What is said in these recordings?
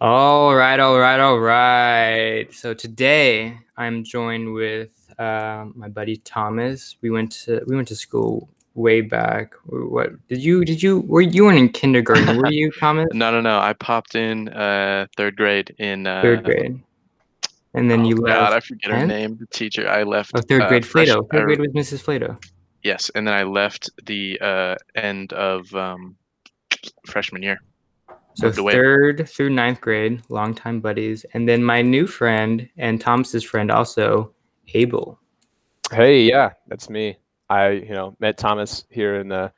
All right, all right, all right. So today I'm joined with uh, my buddy Thomas. We went to we went to school way back. What did you did you were you weren't in kindergarten? Were you Thomas? No, no, no. I popped in uh, third grade in uh, Third grade, and then oh you God, left. I forget her name. The teacher. I left. Oh, third uh, grade, fresh- Flato. Third grade was Mrs. Flato. Yes, and then I left the uh, end of um, freshman year. So away. third through ninth grade, longtime buddies, and then my new friend and Thomas's friend also, Abel. Hey, yeah, that's me. I, you know, met Thomas here in the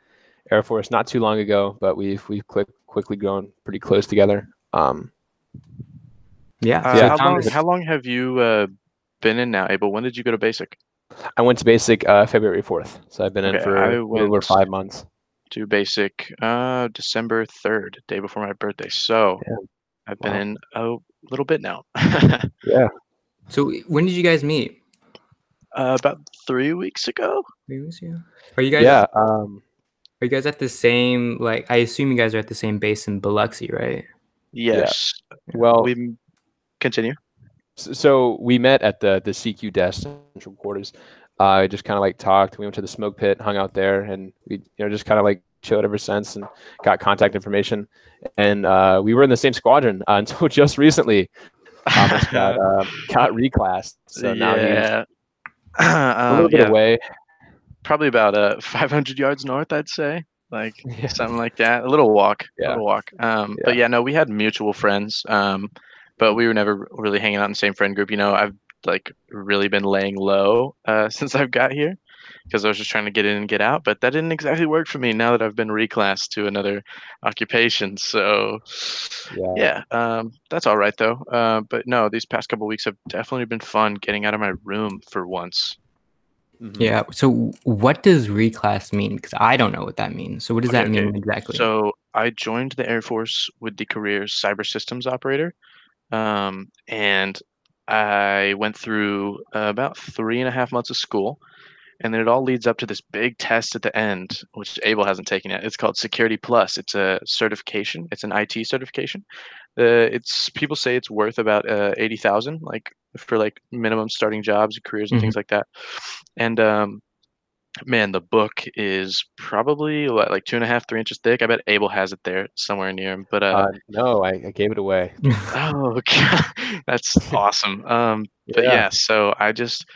Air Force not too long ago, but we've we've quick, quickly grown pretty close together. Um, Yeah. Uh, so how, long, how long have you uh, been in now, Abel? When did you go to basic? I went to basic uh, February fourth, so I've been in for I a little over five months. To basic uh, December third, day before my birthday. So Yeah. I've been Wow. in a little bit now. Yeah, so when did you guys meet? uh, about three weeks ago. Three weeks ago? Are you guys? yeah. Um, Are you guys at the same? Like, I assume you guys are at the same base in Biloxi, right? Yes. well, We continue. so we met at the the CQ desk, central quarters. I just kind of like talked. We went to the smoke pit, hung out there, and we, you know, just kind of like chilled ever since, and got contact information. And uh, we were in the same squadron uh, until just recently. Thomas got uh, got reclassed, so now he's a um, little bit yeah, away. probably about uh 500 yards north, I'd say, like Yeah. something like that. A little walk, a Yeah. little walk. Um, but yeah, no, we had mutual friends. Um, but we were never really hanging out in the same friend group. You know, I've like really been laying low uh since I've got here because I was just trying to get in and get out. But that didn't exactly work for me now that I've been reclassed to another occupation. So Yeah. yeah, um, that's all right though. Uh, but no, these past couple weeks have definitely been fun getting out of my room for once. Mhm. Yeah. So what does reclass mean? Because I don't know what that means. So what does that Okay, okay. mean exactly? So I joined the Air Force with the career cyber systems operator, um, and I went through uh, about three and a half months of school, and then it all leads up to this big test at the end, which Abel hasn't taken yet. It's called Security Plus. It's a certification. It's an IT certification. Uh, it's people say it's worth about uh, eighty thousand, like for like minimum starting jobs, and careers, and things like that. And um, man, the book is probably what, like two and a half, three inches thick. I bet Abel has it there somewhere near him. But uh, Uh, no, I, I gave it away. oh, God, that's awesome. Um, but yeah. so I just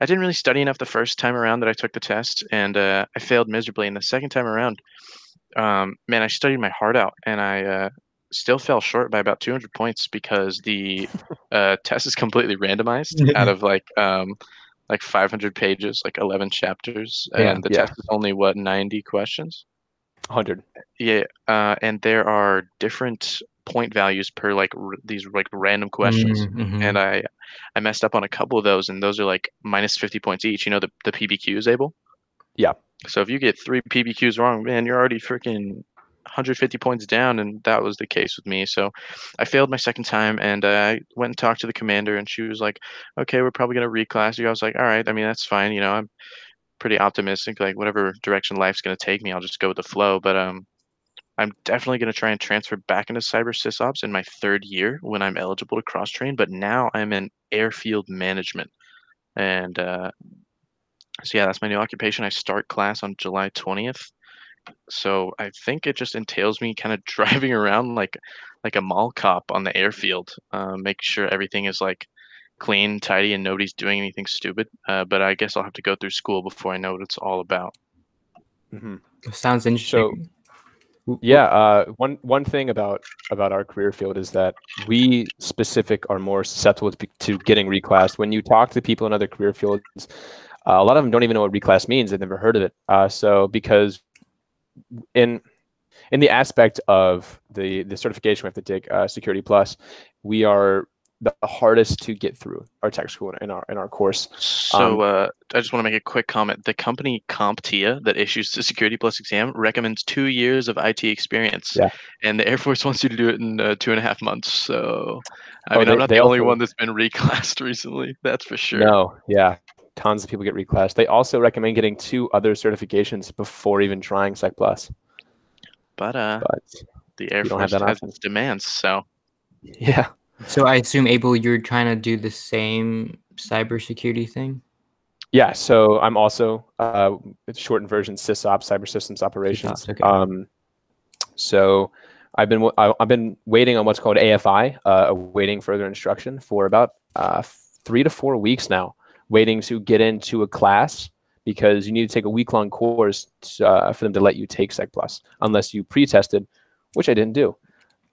I didn't really study enough the first time around that I took the test, and uh, I failed miserably. And the second time around, um, man, I studied my heart out, and I uh, still fell short by about 200 points because the uh, test is completely randomized out of like um, like 500 pages, like 11 chapters, Yeah, and the yeah. test is only what 90 questions. hundred. Yeah, uh, and there are different point values per like r- these like random questions Mm, mhm. and I I messed up on a couple of those, and those are like minus fifty points each. You know the the PBQs, Abel. Yeah. So if you get three PBQs wrong, man, you're already freaking 150 points down, and that was the case with me. So I failed my second time, and uh, I went and talked to the commander, and she was like, "Okay, we're probably gonna reclass you." I was like, "All right, I mean that's fine. You know, I'm pretty optimistic. Like whatever direction life's gonna take me, I'll just go with the flow." But um. I'm definitely going to try and transfer back into cyber sysops in my third year when I'm eligible to cross train. But now I'm in airfield management, and uh, so yeah, that's my new occupation. I start class on July 20th. So I think it just entails me kind of driving around like like a mall cop on the airfield, uh, make sure everything is like clean, tidy, and nobody's doing anything stupid. Uh, but I guess I'll have to go through school before I know what it's all about. hmm Sounds interesting. W- Yeah. Uh, one one thing about about our career field is that we specific are more susceptible to, to getting reclassed. When you talk to people in other career fields, uh, a lot of them don't even know what reclass means. They've never heard of it. Uh, so because in in the aspect of the the certification we have to take uh, security plus we are the hardest to get through our tech school in our in our course So uh, I just want to make a quick comment. The company CompTIA that issues the Security Plus exam recommends two years of IT experience, Yeah. and the Air Force wants you to do it in uh, two and a half months. So I Oh, mean, they- I'm not the only also- one that's been reclassed recently. That's for sure. no yeah tons of people get reclassed they also recommend getting two other certifications before even trying sec plus But uh, but the Air you don't have Force that has option. its demands, so Yeah. So I assume Abel, you're trying to do the same cybersecurity thing. Yeah, so I'm also uh, it's shortened version SysOps, Cyber Systems Operations. okay. Um, so I've been w- I- I've been waiting on what's called AFI, uh, awaiting further instruction for about uh, three to four weeks now, waiting to get into a class because you need to take a week long course to, uh, for them to let you take Sec Plus, unless you pre-tested, which I didn't do.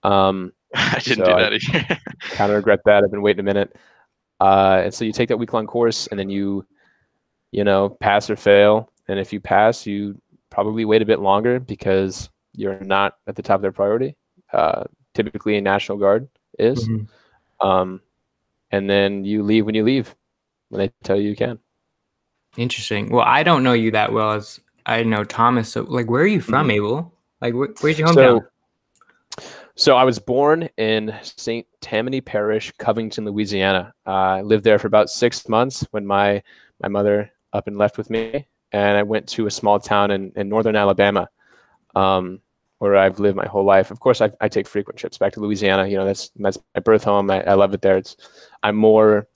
Um, I didn't So do that either. kind of regret that. I've been waiting a minute. Uh, and so you take that week long course and then you, you know, pass or fail. And if you pass, you probably wait a bit longer because you're not at the top of their priority. Uh, typically, a National Guard is. Mhm. Um, and then you leave when you leave, when they tell you you can. Interesting. Well, I don't know you that well as I know Thomas. So, like, where are you from, Abel? Like, wh- where's your hometown? So, so I was born in St. Tammany Parish, Covington, Louisiana. Uh, I lived there for about six months when my my mother up and left with me, and I went to a small town in, in northern Alabama, um, where I've lived my whole life. Of course, I, I take frequent trips back to Louisiana. You know, that's that's my birth home. I, I love it there. It's I'm more,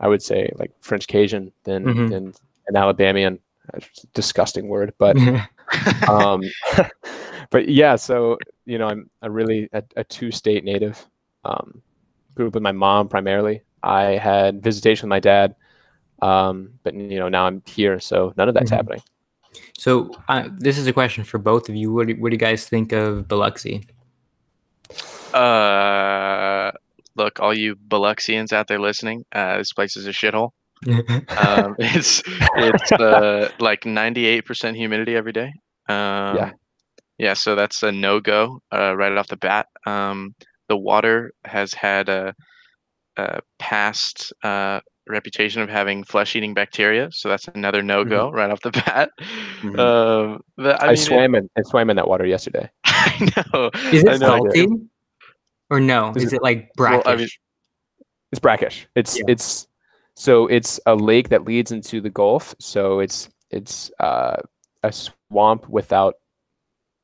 I would say, like French Cajun than Mhm. than an Alabamian. It's a disgusting word, but um, but yeah, so you know, I'm a really a, a two-state native. Um, grew up with my mom primarily. I had visitation with my dad, um, but you know now I'm here, so none of that's Mhm. happening. so, uh, this is a question for both of you. What do, what do you guys think of Biloxi? Uh, look, all you Biloxians out there listening, uh, this place is a shithole. Um, it's it's uh, like 98% humidity every day. Um, yeah. so that's a no go uh, right off the bat. Um, the water has had a, a past uh, reputation of having flesh eating bacteria, so that's another no go right off the bat. Mhm. Um, the- I, I, mean, it- swam in I swam in that water yesterday. I know. is I it know. salty? Or no? Is Is it like brackish? Well, I mean- It's brackish. It's Yeah. it's so it's a lake that leads into the Gulf. So it's it's uh, a swamp without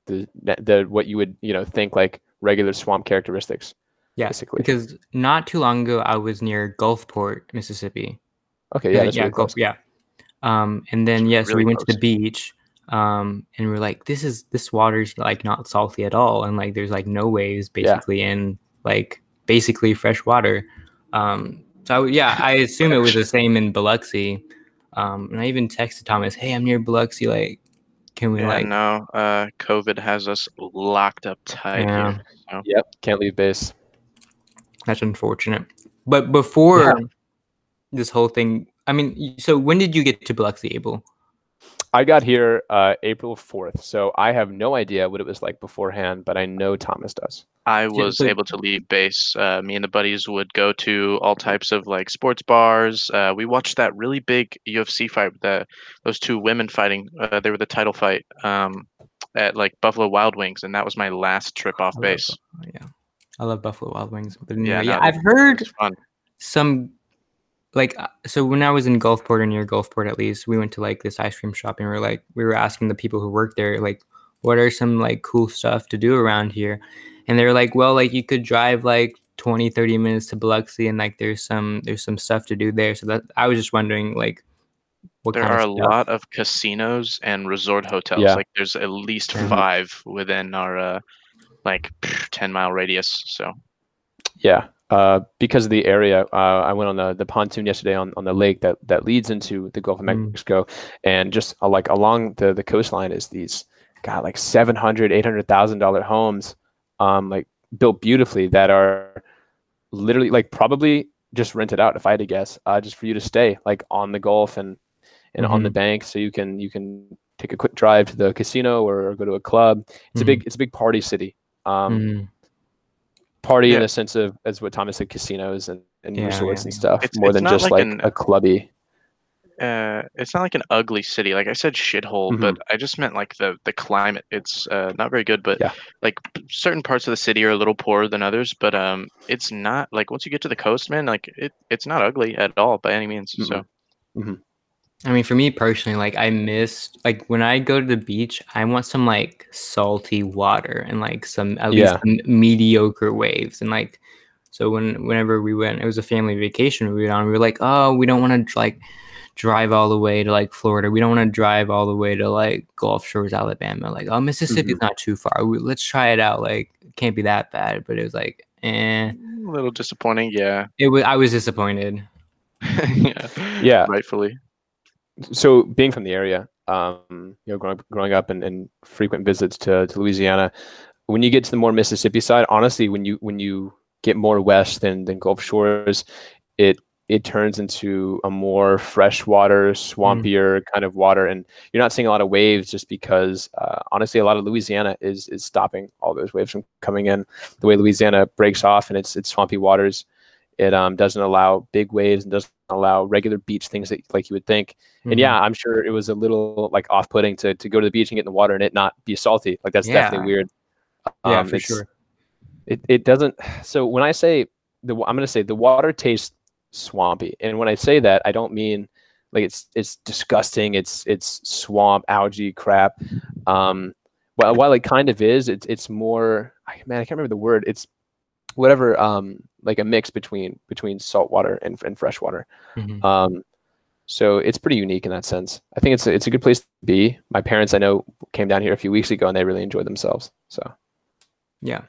the the what you would you know think like regular swamp characteristics. Yeah, basically. because not too long ago I was near Gulfport, Mississippi. Okay, yeah, yeah, really Gulf, yeah. Um, and then yeah, so really we went to the beach, um, and we're like, this is this water's like not salty at all, and like there's like no waves basically, in like basically fresh water. Um, so I w- yeah, I assume it was the same in Biloxi. Um, and I even texted Thomas, hey, I'm near Biloxi, like, can we Yeah, like? no, uh, COVID has us locked up tight Yeah. here. So. Yep, can't leave base. That's unfortunate. But before this whole thing, I mean, so when did you get to Biloxi, Abel? I got here uh, April fourth, so I have no idea what it was like beforehand, but I know Thomas does. I was so- able to leave base. Uh, me and the buddies would go to all types of like sports bars. Uh, we watched that really big UFC fight. The those two women fighting. Uh, they were the title fight um, at like Buffalo Wild Wings, and that was my last trip off base. Bu- yeah, I love Buffalo Wild Wings. But Yeah, anyway, yeah, no, I've heard some like uh, so when I was in Gulfport or near Gulfport at least, we went to like this ice cream shop and we are like we were asking the people who work there like what are some like cool stuff to do around here? And they were like, well, like you could drive like 20 30 minutes to Biloxi and like there's some there's some stuff to do there. So that I was just wondering like what There kind are a stuff. lot of casinos and resort hotels. Yeah. Like there's at least Mhm. five within our uh, like ten mile radius. So Yeah, uh, because of the area, uh, I went on the, the pontoon yesterday on, on the lake that, that leads into the Gulf of Mm. Mexico, and just uh, like along the, the coastline is these, God, like seven hundred, eight hundred thousand dollar homes, um, like built beautifully that are literally like probably just rented out if I had to guess, uh, just for you to stay like on the Gulf and and on the bank, so you can you can take a quick drive to the casino or go to a club. It's a Mhm. big it's a big party city. Um, Mm. Party in Yeah. the sense of as what Thomas said, casinos and, and Yeah, resorts yeah, and yeah. stuff, It's- more it's than just like like an- a clubby. uh, it's not like an ugly city. Like I said, shithole, but I just meant like the the climate. It's uh, not very good, but Yeah. like certain parts of the city are a little poorer than others. But um, it's not like once you get to the coast, man, like it it's not ugly at all by any means. So I mean, for me personally, like I miss like when I go to the beach, I want some like salty water and like some at least Yeah. some mediocre waves and like So when whenever we went, it was a family vacation we went on. We were like, oh, we don't want to like drive all the way to like Florida. We don't want to drive all the way to like Gulf Shores, Alabama. Like, oh, Mississippi's not too far. We, let's try it out. Like, it can't be that bad. But it was like, eh. A little disappointing, yeah. It was. I was disappointed. yeah. Yeah. Rightfully. So being from the area, um, you know, growing, growing up and, and frequent visits to, to Louisiana, when you get to the more Mississippi side, honestly, when you when you get more west than, than Gulf Shores, it it turns into a more freshwater, swampier kind of water, and you're not seeing a lot of waves just because, uh, honestly, a lot of Louisiana is is stopping all those waves from coming in. The way Louisiana breaks off and its its swampy waters, it um, doesn't allow big waves and doesn't allow regular beach things that like you would think. And Mhm. yeah, I'm sure it was a little like off-putting to to go to the beach and get in the water and it not be salty. Like that's definitely Yeah. weird. yeah, Um, for sure. It it doesn't. So when I say the, I'm going to say the water tastes swampy, and when I say that, I don't mean like it's it's disgusting. It's it's swamp algae crap. Um, while while it kind of is, it's it's more. Man, I can't remember the word. It's whatever. Um, like a mix between between salt water and and fresh water. Mhm. Um, so it's pretty unique in that sense. I think it's a, it's a good place to be. My parents, I know, came down here a few weeks ago and they really enjoyed themselves. So Yeah.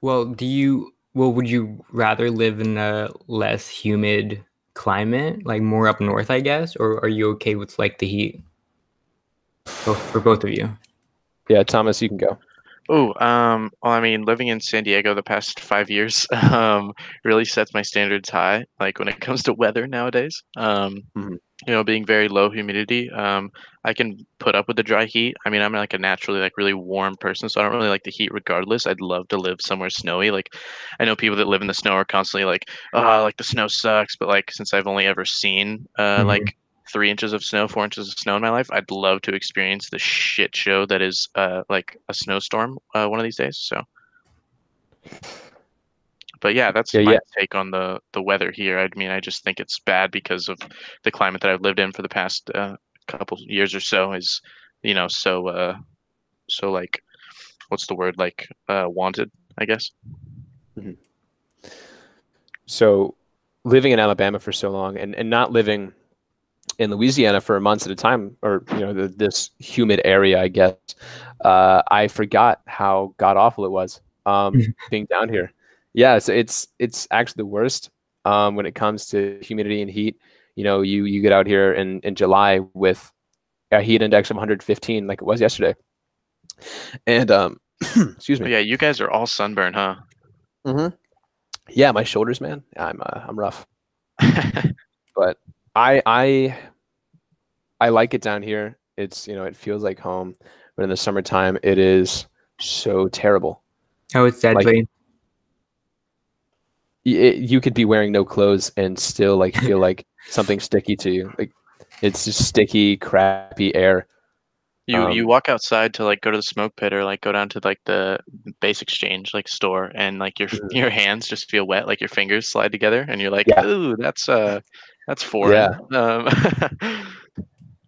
Well, do you? Well, would you rather live in a less humid climate, like more up north, I guess, or are you okay with like the heat? Both, for both of you. yeah, Thomas, you can go. Oh, um, well, I mean, living in San Diego the past five years, um, really sets my standards high. Like when it comes to weather nowadays, um, Mhm. you know, being very low humidity, um, I can put up with the dry heat. I mean, I'm like a naturally like really warm person, so I don't really like the heat regardless. I'd love to live somewhere snowy. Like, I know people that live in the snow are constantly like, "Oh, like the snow sucks," but like since I've only ever seen uh, Mhm. like three inches of snow, four inches of snow in my life, I'd love to experience the shit show that is uh, like a snowstorm uh, one of these days. So, but yeah, that's Yeah, my yeah. take on the the weather here. I mean, I just think it's bad because of the climate that I've lived in for the past uh, couple years or so. Is you know so uh, so like what's the word like uh, wanted, I guess. So living in Alabama for so long and, and not living in Louisiana for months at a time, or you know, the, this humid area, I guess, uh, I forgot how god awful it was um, being down here. Yeah, it's it's it's actually the worst um, when it comes to humidity and heat. You know, you you get out here in in July with a heat index of 115, like it was yesterday, and um, excuse me. yeah, you guys are all sunburned, huh? Mm-hmm. Yeah, my shoulders, man. I'm uh, I'm rough. but I I I like it down here. It's you know it feels like home, but in the summertime it is so terrible. Oh, it's deadly. Y- It, you could be wearing no clothes and still like feel like something sticky to you. Like it's just sticky, crappy air. You you Um, walk outside to like go to the smoke pit or like go down to like the base exchange like store and like your Mhm. your hands just feel wet like your fingers slide together and you're like Yeah. ooh that's uh that's foreign. Um,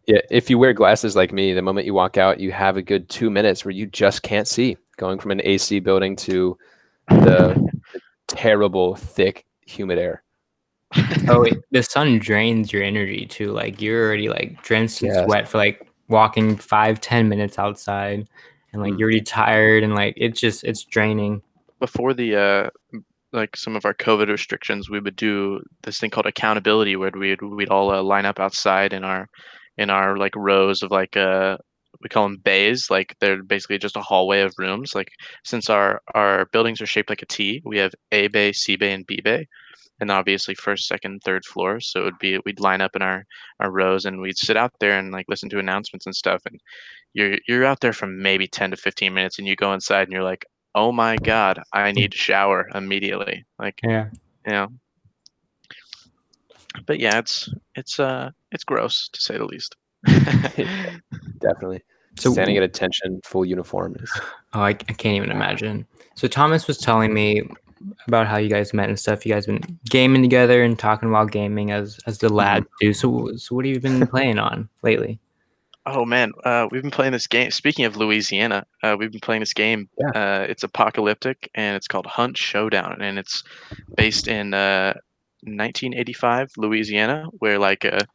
Yeah, if you wear glasses like me, the moment you walk out, you have a good two minutes where you just can't see. Going from an AC building to the, the terrible, thick, humid air. oh, it, the sun drains your energy too. Like you're already like drenched in Yes. sweat for like walking five, ten minutes outside, and like Mm. you're already tired, and like it's just it's draining. before the uh like some of our COVID restrictions, we would do this thing called accountability, where we'd we'd all uh, line up outside in our in our like rows of like uh we call them bays, like they're basically just a hallway of rooms. Like since our our buildings are shaped like a T, we have A bay, C bay, and B bay, and obviously first, second, third floor. So it would be we'd line up in our our rows and we'd sit out there and like listen to announcements and stuff. And you're you're out there for maybe ten to fifteen minutes, and you go inside and you're like oh my god, I need to shower immediately. Like, Yeah. you know. But yeah, it's it's uh it's gross to say the least. Definitely. So Standing at attention, full uniform is Oh, I, I can't even imagine. So Thomas was telling me about how you guys met and stuff. You guys been gaming together and talking about gaming as as the lad do. So so what have you been playing on lately? Oh man, uh, we've been playing this game. Speaking of Louisiana, uh, we've been playing this game. Yeah. Uh, it's apocalyptic and it's called Hunt Showdown, and it's based in uh, 1985 Louisiana, where like a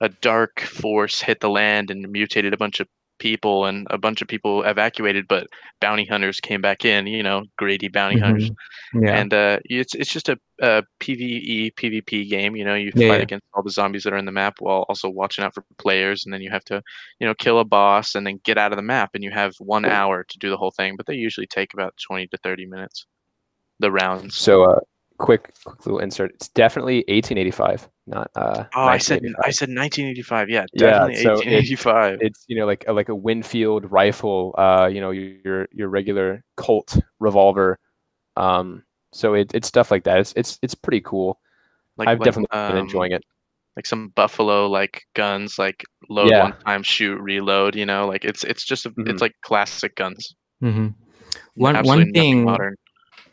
a dark force hit the land and mutated a bunch of people, and a bunch of people evacuated, but bounty hunters came back in. You know, greedy bounty hunters. Yeah. and uh, it's it's just a, a PVE PvP game. You know, you Yeah, fight yeah. against all the zombies that are in the map while also watching out for players, and then you have to, you know, kill a boss and then get out of the map, and you have one hour to do the whole thing. But they usually take about twenty to thirty minutes. The rounds. So, uh, quick, quick little insert. It's definitely 1885, not uh. Oh, I said 1985. I said 1985. Yeah, Yeah, definitely so it- 1885. it's you know like a, like a Winfield rifle, uh, you know your your regular Colt revolver, um. So it, it's stuff like that. It's it's it's pretty cool. like I've like, definitely been um, enjoying it. Like some buffalo like guns, like load Yeah. one time, shoot, reload. You know, like it's it's just a, Mhm. it's like classic guns. Mm-hmm. One Absolutely one thing. modern.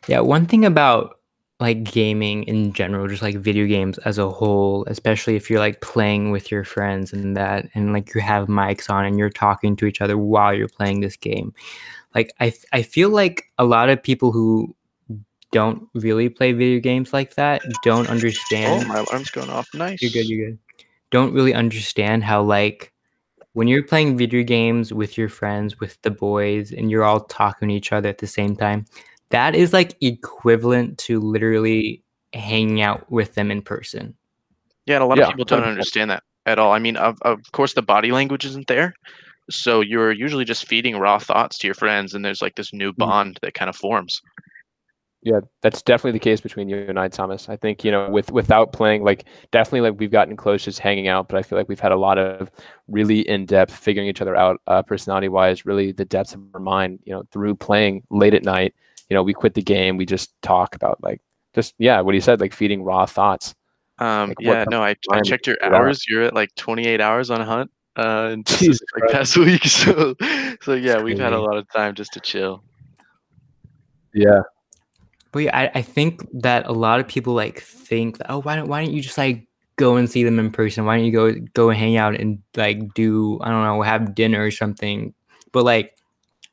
Yeah, one thing about like gaming in general, just like video games as a whole, especially if you're like playing with your friends and that, and like you have mics on and you're talking to each other while you're playing this game. Like I, I feel like a lot of people who don't really play video games like that don't understand. Oh, my alarm's going off. Nice. You're good. You're good. Don't really understand how like when you're playing video games with your friends, with the boys, and you're all talking to each other at the same time, that is like equivalent to literally hanging out with them in person. Yeah, and a lot Yeah, of people don't 100%. understand that at all. I mean, of, of course, the body language isn't there. So you're usually just feeding raw thoughts to your friends, and there's like this new bond that kind of forms. Yeah, that's definitely the case between you and I, Thomas. I think you know, with without playing, like definitely, like we've gotten close just hanging out, but I feel like we've had a lot of really in depth figuring each other out, uh, personality wise. Really, the depths of our mind, you know, through playing late at night. You know, we quit the game, we just talk about like just yeah, what he said, like feeding raw thoughts. Um, Like, yeah, no, I, I checked your figure it out? hours. You're at like 28 hours on a hunt. Uh, in just Jesus this, like past week. So, so yeah, we've had a lot of time just to chill. Yeah, But yeah, I, I think that a lot of people like think that, oh, why don't why don't you just like go and see them in person? Why don't you go go hang out and like do I don't know have dinner or something? But like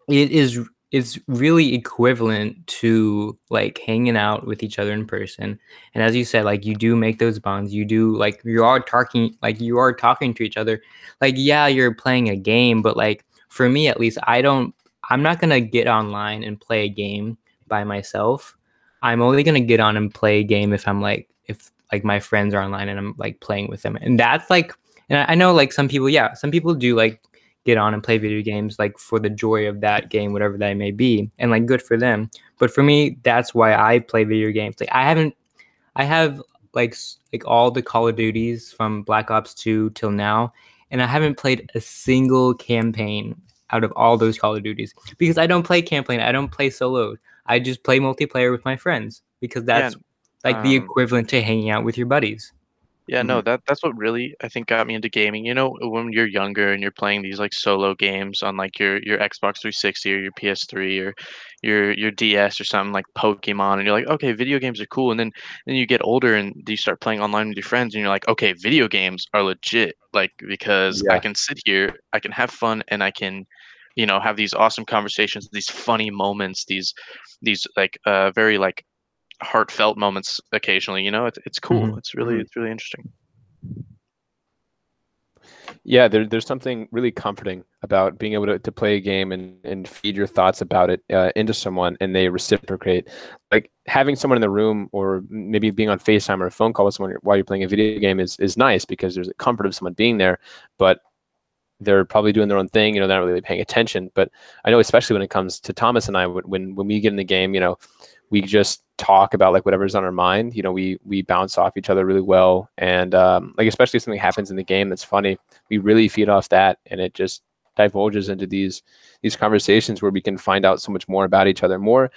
it is it's really equivalent to like hanging out with each other in person. And as you said, like you do make those bonds. You do like you are talking like you are talking to each other. Like yeah, you're playing a game, but like for me at least, I don't. I'm not gonna get online and play a game by myself. I'm only gonna get on and play a game if I'm like if like my friends are online and I'm like playing with them. And that's like and I know like some people, yeah, some people do like get on and play video games like for the joy of that game, whatever that may be. And like good for them. But for me, that's why I play video games. Like I haven't I have like like all the Call of Duties from Black Ops 2 till now, and I haven't played a single campaign out of all those Call of Duties because I don't play campaign. I don't play solo. I just play multiplayer with my friends because that's like the um, equivalent to hanging out with your buddies. Yeah, Mm-hmm. no, that that's what really I think got me into gaming. You know, when you're younger and you're playing these like solo games on like your your Xbox 360 or your PS3 or your your DS or something like Pokemon, and you're like, okay, video games are cool. And then then you get older and you start playing online with your friends, and you're like, okay, video games are legit, like because I can sit here, I can have fun, and I can, you know, have these awesome conversations, these funny moments, these these like uh very like heartfelt moments occasionally. You know, it's it's cool. Mhm, It's really mhm. it's really interesting. yeah. There, there's something really comforting about being able to, to play a game and, and feed your thoughts about it uh, into someone, and they reciprocate. Like having someone in the room, or maybe being on Facetime or a phone call with someone while you're playing a video game is is nice because there's a comfort of someone being there, but they're probably doing their own thing. You know, they're not really paying attention. But I know, especially when it comes to Thomas and I, when, when we get in the game, you know, we just talk about like whatever's on our mind. You know, we we bounce off each other really well, and um, like especially if something happens in the game that's funny, we really feed off that, and it just divulges into these these conversations where we can find out so much more about each other. More,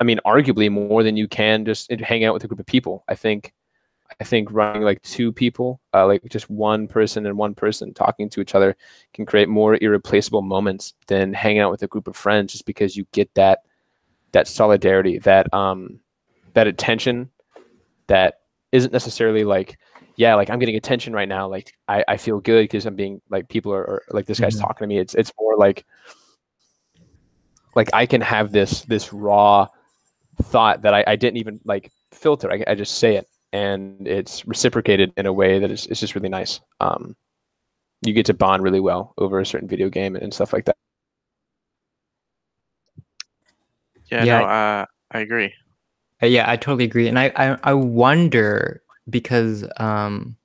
I mean, arguably more than you can just hang out with a group of people. I think. I think running like two people, uh, like just one person and one person talking to each other, can create more irreplaceable moments than hanging out with a group of friends. Just because you get that that solidarity, that um, that attention, that isn't necessarily like yeah like i'm getting attention right now like i, I feel good because i'm being like people are, are like this guy's Mhm. talking to me. It's it's more like like i can have this this raw thought that i, I didn't even like filter. I, I just say it and it's reciprocated in a way that is it's just really nice. Um you get to bond really well over a certain video game and stuff like that Yeah, Yeah. no, uh, I agree. Uh, yeah, I totally agree, and I I, I wonder because um,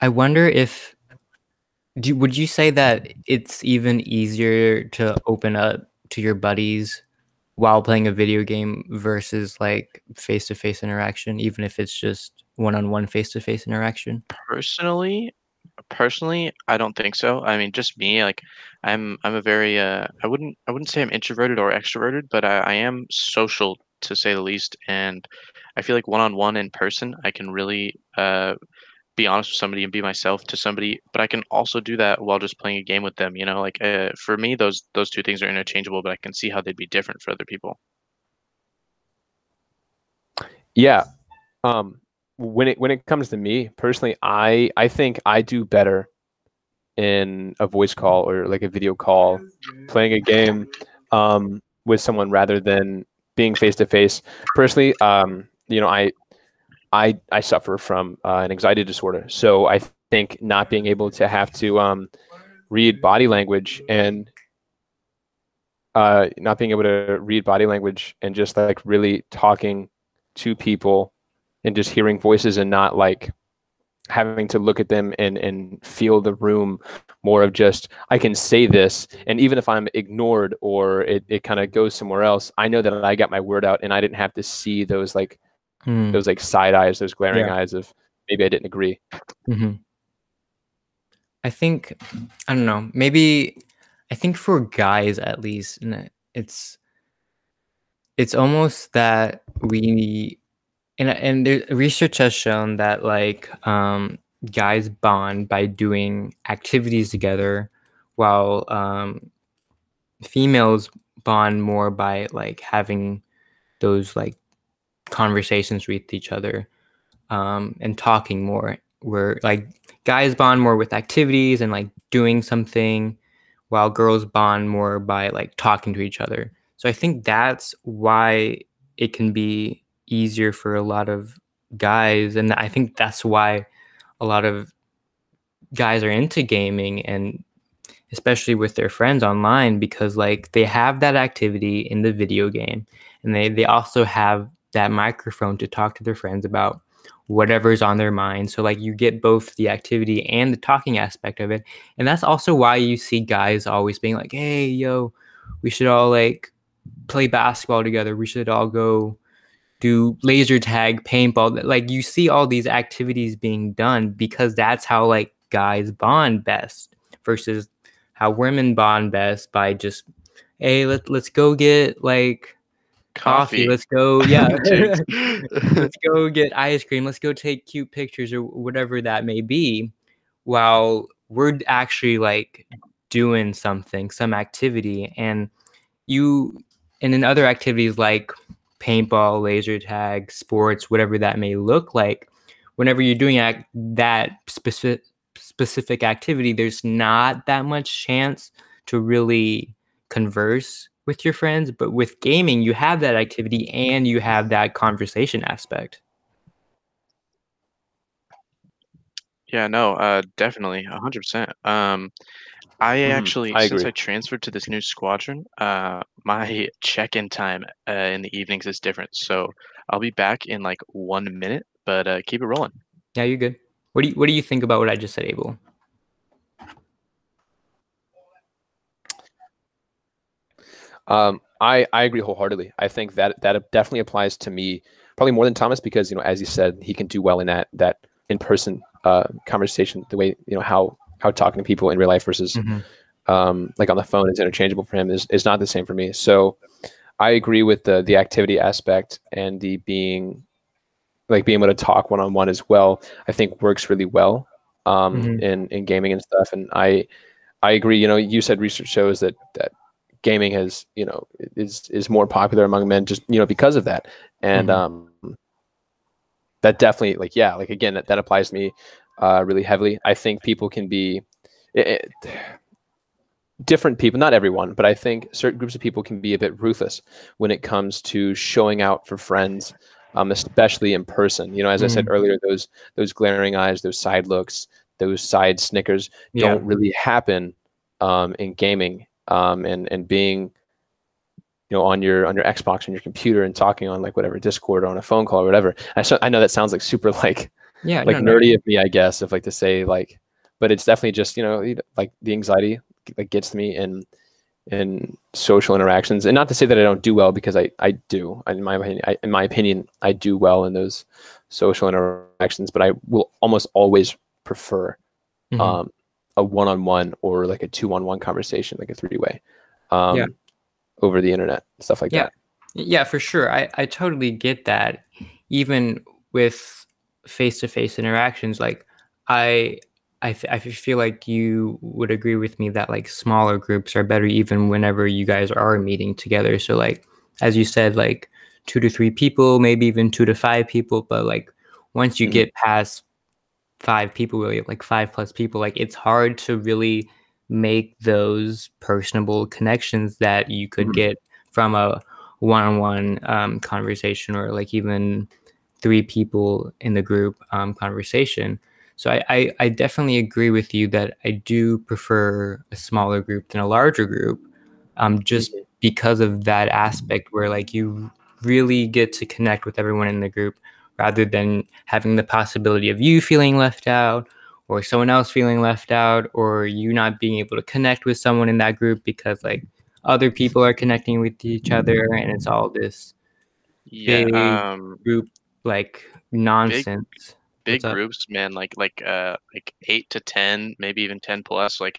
I wonder if do would you say that it's even easier to open up to your buddies while playing a video game versus like face to face interaction, even if it's just one on one face to face interaction? Personally, personally, I don't think so. I mean, just me, like I'm I'm a very uh I wouldn't I wouldn't say I'm introverted or extroverted, but I, I am social to say the least. And I feel like one on one in person, I can really uh be honest with somebody and be myself to somebody, but I can also do that while just playing a game with them, you know? Like uh, for me those those two things are interchangeable, but I can see how they'd be different for other people. Yeah. Um when it when it comes to me personally, I I think I do better in a voice call or like a video call playing a game um with someone rather than being face to face. Personally, um you know, I I I suffer from uh, an anxiety disorder. So I think not being able to have to um read body language and uh not being able to read body language and just like really talking to people and just hearing voices and not like having to look at them and and feel the room more of just I can say this and even if I'm ignored or it, it kind of goes somewhere else I know that I got my word out and I didn't have to see those like Hmm. those like side eyes those glaring Yeah. eyes of maybe I didn't agree hmm I think I don't know. Maybe I think for guys at least, and it's it's almost that we and and research has shown that like um, guys bond by doing activities together, while um, females bond more by like having those like conversations with each other um, and talking more. Where like guys bond more with activities and like doing something, while girls bond more by like talking to each other. So I think that's why it can be easier for a lot of guys, and I think that's why a lot of guys are into gaming and especially with their friends online because like they have that activity in the video game and they they also have that microphone to talk to their friends about whatever's on their mind so like you get both the activity and the talking aspect of it and that's also why you see guys always being like hey yo we should all like play basketball together we should all go do laser tag paintball like you see all these activities being done because that's how like guys bond best versus how women bond best by just hey let, let's go get like coffee, Coffee. let's go yeah let's go get ice cream let's go take cute pictures or whatever that may be while we're actually like doing something some activity and you and in other activities like paintball laser tag sports whatever that may look like whenever you're doing that specific specific activity there's not that much chance to really converse with your friends but with gaming you have that activity and you have that conversation aspect Yeah, no, uh, definitely, hundred percent. I Mhm, actually, I since. I transferred to this new squadron, uh, my check-in time uh, in the evenings is different. So I'll be back in like one minute, but uh, keep it rolling. yeah you're good what do you what do you think about what i just said abel Um, I, I agree wholeheartedly. I think that that definitely applies to me probably more than Thomas because you know as you said he can do well in that that in person uh, conversation the way you know how how talking to people in real life versus um, like on the phone is interchangeable for him is, is not the same for me. So I agree with the the activity aspect and the being like being able to talk one on one as well. I think works really well um, Mhm. in in gaming and stuff. And I I agree. You know, you said research shows that that gaming has you know is is more popular among men just you know because of that. And Mhm. um, that definitely like yeah like again that, that applies to me uh, really heavily i think people can be it, it, different people not everyone but i think certain groups of people can be a bit ruthless when it comes to showing out for friends um, especially in person you know as mm. i said earlier those those glaring eyes those side looks those side snickers yeah. don't really happen um, in gaming um, and and being you know on your on your xbox on your computer and talking on like whatever discord or on a phone call or whatever i, so, I know that sounds like super like yeah like no, nerdy no. of me i guess if like to say like but it's definitely just you know like the anxiety like gets to me in in social interactions and not to say that i don't do well because i i do in my opinion I, in my opinion i do well in those social interactions but i will almost always prefer mm-hmm. um a one-on-one or like a two-on-one conversation like a three-way um yeah. over the internet stuff like yeah. that yeah for sure i i totally get that even with face-to-face interactions like i I, th- I feel like you would agree with me that like smaller groups are better even whenever you guys are meeting together. So like as you said, like two to three people, maybe even two to five people. But like once you mm-hmm. get past five people, really like five plus people, like it's hard to really make those personable connections that you could mm-hmm. get from a one-on-one um, conversation or like even three people in the group um, conversation so I, I, I definitely agree with you that I do prefer a smaller group than a larger group, um, just mm-hmm. because of that aspect where like you really get to connect with everyone in the group rather than having the possibility of you feeling left out or someone else feeling left out or you not being able to connect with someone in that group because like other people are connecting with each other and it's all this yeah, big um, group like nonsense. Big big groups, man, like like uh like eight to ten, maybe even ten plus, like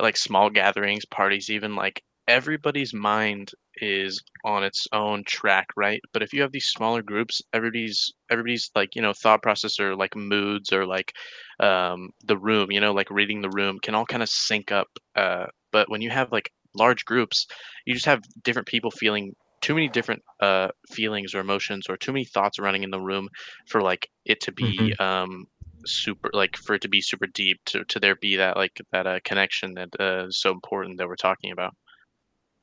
like small gatherings, parties, even like everybody's mind is on its own track, right? But if you have these smaller groups, everybody's everybody's like you know thought process or like moods or like um the room, you know, like reading the room can all kind of sync up. Uh, but when you have like large groups, you just have different people feeling too many different uh feelings or emotions or too many thoughts running in the room for like it to be mm-hmm. um super like for it to be super deep to to there be that like that uh, connection that uh, is so important that we're talking about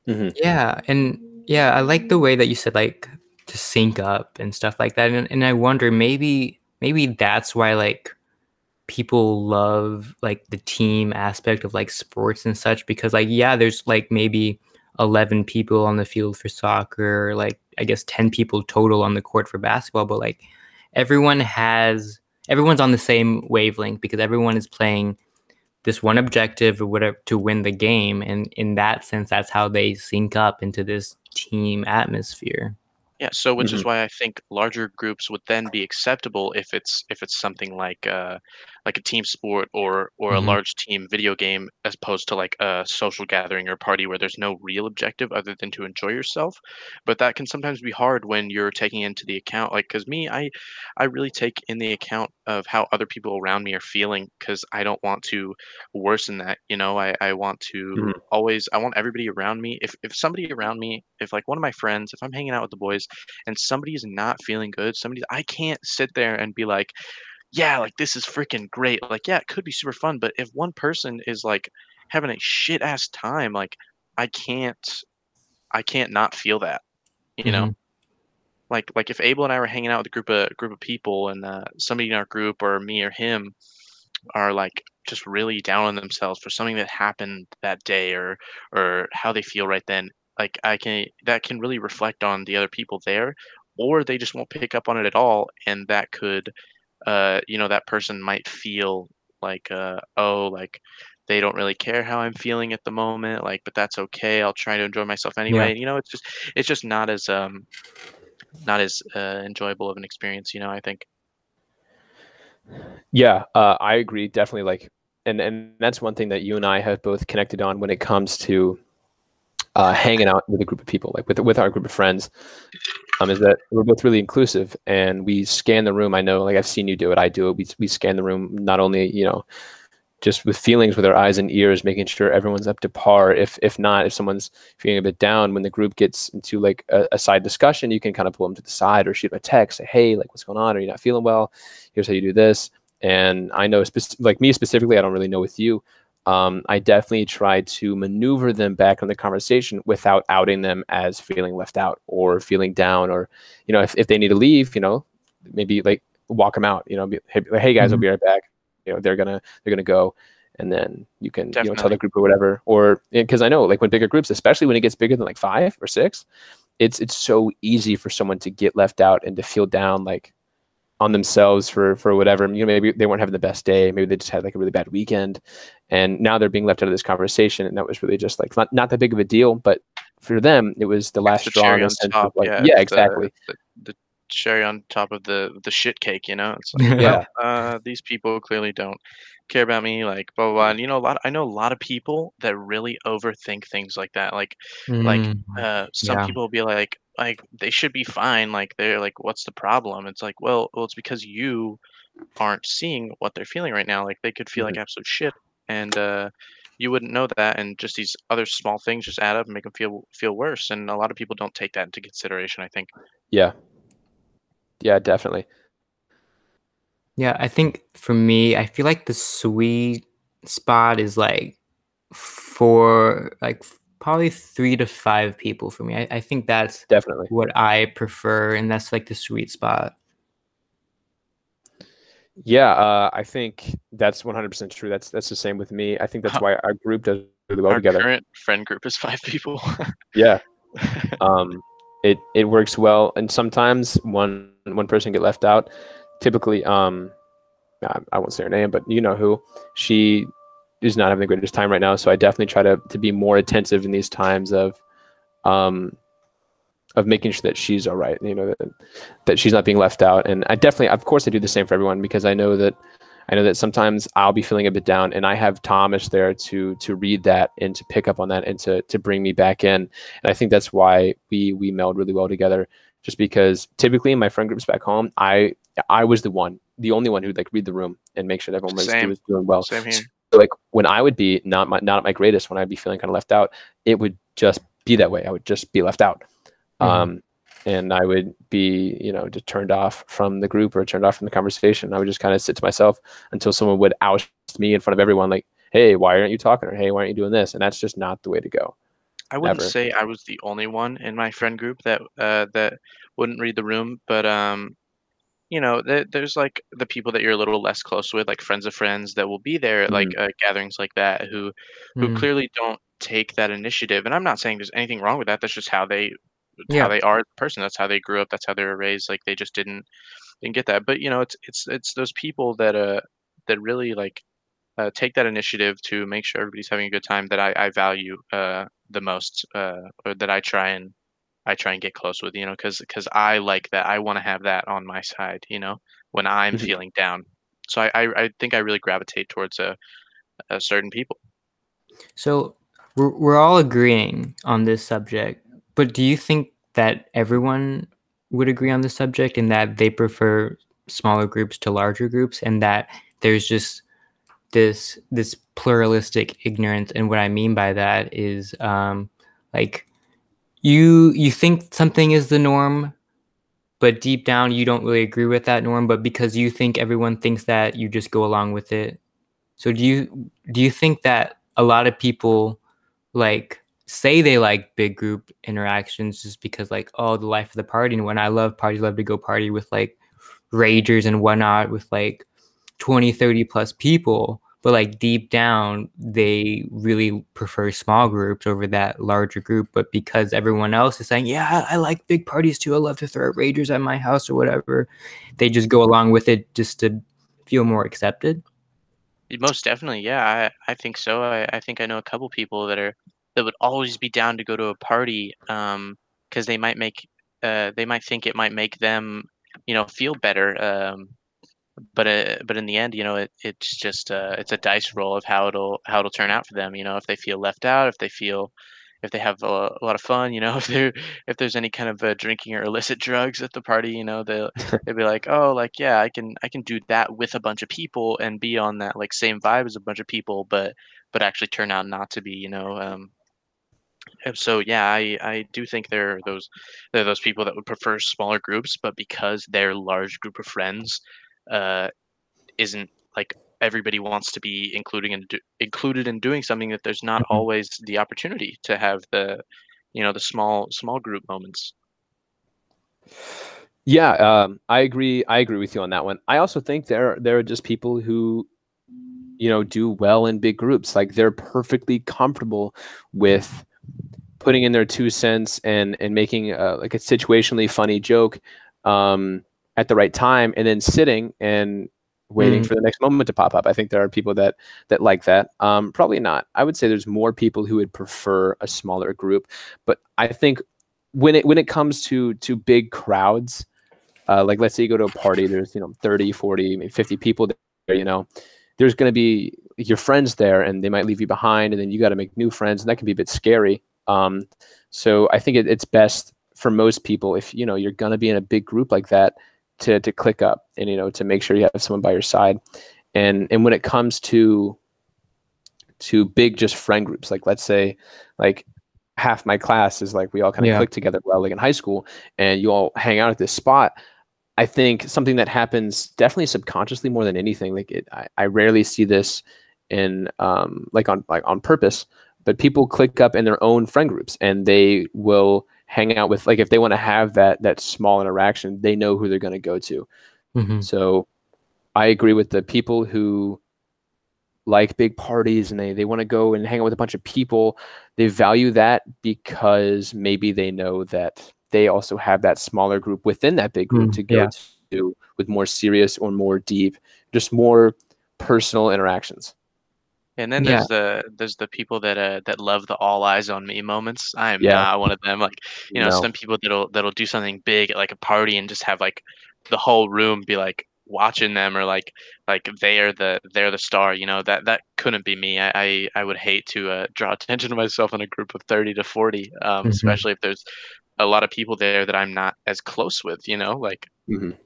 mm-hmm. yeah and yeah i like the way that you said like to sync up and stuff like that and, and i wonder maybe maybe that's why like people love like the team aspect of like sports and such because like yeah there's like maybe 11 people on the field for soccer, like I guess 10 people total on the court for basketball, but like everyone has everyone's on the same wavelength because everyone is playing this one objective or whatever to win the game and in that sense that's how they sync up into this team atmosphere. Yeah, so which mm-hmm. is why I think larger groups would then be acceptable if it's if it's something like uh like a team sport or or mm-hmm. a large team video game as opposed to like a social gathering or party where there's no real objective other than to enjoy yourself. But that can sometimes be hard when you're taking into the account like cuz me I I really take in the account of how other people around me are feeling cuz I don't want to worsen that, you know. I I want to mm-hmm. always I want everybody around me if if somebody around me if like one of my friends if I'm hanging out with the boys and somebody's not feeling good, somebody I can't sit there and be like, yeah, like this is freaking great. Like, yeah, it could be super fun, but if one person is like having a shit ass time, like I can't I can't not feel that. You mm-hmm. know? Like like if Abel and I were hanging out with a group of group of people and uh, somebody in our group or me or him are like just really down on themselves for something that happened that day or or how they feel right then like I can that can really reflect on the other people there, or they just won't pick up on it at all, and that could, uh, you know, that person might feel like, uh, oh, like they don't really care how I'm feeling at the moment, like, but that's okay. I'll try to enjoy myself anyway. Yeah. You know, it's just it's just not as um not as uh, enjoyable of an experience. You know, I think. Yeah, uh, I agree. Definitely, like, and and that's one thing that you and I have both connected on when it comes to uh, hanging out with a group of people, like with with our group of friends, um, is that we're both really inclusive and we scan the room. I know, like I've seen you do it. I do it. We we scan the room not only you know just with feelings with our eyes and ears, making sure everyone's up to par. If if not, if someone's feeling a bit down, when the group gets into like a, a side discussion, you can kind of pull them to the side or shoot a text, say, "Hey, like, what's going on? Are you not feeling well? Here's how you do this." And I know, like me specifically, I don't really know with you. Um, I definitely try to maneuver them back in the conversation without outing them as feeling left out or feeling down, or you know, if, if they need to leave, you know, maybe like walk them out. You know, be, hey, hey guys, Mhm. I'll be right back you know they're gonna they're gonna go and then you can you know tell the group or whatever or because i know like when bigger groups especially when it gets bigger than like five or six it's it's so easy for someone to get left out and to feel down like on themselves for for whatever you know maybe they weren't having the best day maybe they just had like a really bad weekend and now they're being left out of this conversation and that was really just like not, not that big of a deal but for them it was the last the straw in cherry the on top. of like yeah, yeah, it's the- exactly The, the cherry on top of the the shit cake. You know, it's like, Yeah. uh, these people clearly don't care about me. Like blah blah. blah. And you know, a lot. I know a lot of people that really overthink things like that. Like like Mm, uh, some yeah. people will be like like they should be fine. Like they're like, what's the problem? It's like, well, well, it's because you aren't seeing what they're feeling right now. Like they could feel like absolute shit, and uh, you wouldn't know that. And just these other small things just add up and make them feel feel worse. And a lot of people don't take that into consideration. I think. yeah yeah definitely Yeah, I think for me, I feel like the sweet spot is like for like f- probably three to five people for me. I, I think that's definitely what I prefer, and that's like the sweet spot. Yeah, uh, I think that's 100% true. That's that's the same with me. I think that's why our group does really well Our together. current friend group is five people. Yeah, um, it it works well, and sometimes one one person get left out. Typically, um, I, I won't say her name, but you know who. She is not having the greatest time right now, so I definitely try to to be more attentive in these times of, um, of making sure that she's all right. You know that that she's not being left out, and I definitely, of course, I do the same for everyone because I know that. I know that sometimes I'll be feeling a bit down, and I have Thomas there to to read that and to pick up on that and to to bring me back in. And I think that's why we we meld really well together. Just because typically in my friend groups back home, I I was the one, the only one who'd like read the room and make sure that everyone was, was doing well. Same here. Like when I would be not my not at my greatest, when I'd be feeling kind of left out, it would just be that way. I would just be left out. Mhm. Um, and I would be, you know, just turned off from the group or turned off from the conversation. I would just kind of sit to myself until someone would oust me in front of everyone, like, "Hey, why aren't you talking?" or "Hey, why aren't you doing this?" And that's just not the way to go. I wouldn't Never. say I was the only one in my friend group that uh, that wouldn't read the room, but um, you know, there, there's like the people that you're a little less close with, like friends of friends, that will be there at like uh, gatherings like that, who who Mm, clearly don't take that initiative. And I'm not saying there's anything wrong with that. That's just how they Yeah. how they are a person. That's how they grew up. That's how they were raised. Like they just didn't didn't get that. But you know, it's it's it's those people that uh that really like uh, take that initiative to make sure everybody's having a good time that I, I value uh, the most, uh, or that I try and I try and get close with, you know, because because I like that. I want to have that on my side, you know, when I'm Mhm. feeling down. So I, I I think I really gravitate towards a, a certain people. So we're we're all agreeing on this subject, but do you think that everyone would agree on the subject and that they prefer smaller groups to larger groups and that there's just this this pluralistic ignorance and what I mean by that is um like you you think something is the norm but deep down you don't really agree with that norm but because you think everyone thinks that you just go along with it. So do you do you think that a lot of people like say they like big group interactions just because like oh the life of the party and when I love parties love to go party with like ragers and whatnot with like 20 30 plus people but like deep down they really prefer small groups over that larger group but because everyone else is saying yeah i like big parties too i love to throw ragers at my house or whatever they just go along with it just to feel more accepted Most definitely, yeah. I, I think so. I, I think I know a couple people that are that would always be down to go to a party, um, because they might make uh they might think it might make them, you know, feel better. Um, but uh, but in the end, you know, it it's just uh it's a dice roll of how it'll how it'll turn out for them. You know, if they feel left out, if they feel if they have a, a lot of fun, you know, if there if there's any kind of uh, drinking or illicit drugs at the party, you know, they'll they'll be like, oh, like yeah, I can I can do that with a bunch of people and be on that like same vibe as a bunch of people, but but actually turn out not to be, you know. Um, so yeah, I I do think there are those there are those people that would prefer smaller groups, but because their large group of friends uh, isn't like everybody wants to be including and do, included in doing something that there's not Mhm. always the opportunity to have the you know the small small group moments. Yeah, um, I agree. I agree with you on that one. I also think there there are just people who, you know, do well in big groups. Like they're perfectly comfortable with putting in their two cents and and making uh, like a situationally funny joke um, at the right time, and then sitting and waiting Mm. for the next moment to pop up. I think there are people that that like that. Um, probably not. I would say there's more people who would prefer a smaller group, but I think when it when it comes to to big crowds uh, like let's say you go to a party there's you know 30 40 maybe 50 people there you know there's going to be your friends there and they might leave you behind and then you got to make new friends and that can be a bit scary um, so i think it, it's best for most people if you know you're going to be in a big group like that to to click up and you know to make sure you have someone by your side and and when it comes to to big just friend groups like let's say like half my class is like we all kind of Yeah. click together well like in high school and you all hang out at this spot i think something that happens definitely subconsciously more than anything like it, I, I rarely see this in um like on like on purpose but people click up in their own friend groups and they will hang out with like if they want to have that that small interaction they know who they're going to go to Mhm. so I agree with the people who like big parties and they, they want to go and hang out with a bunch of people. They value that because maybe they know that they also have that smaller group within that big group Mm, to go yeah. to with more serious or more deep, just more personal interactions. And then Yeah. there's the there's the people that uh that love the all eyes on me moments. I am Yeah. not one of them. Like you know, No. some people that'll that'll do something big at like a party and just have like the whole room be like watching them or like like they are the they're the star. You know that that couldn't be me. I I, I would hate to uh, draw attention to myself in a group of thirty to forty, um, Mhm. especially if there's a lot of people there that I'm not as close with. You know, like Mhm.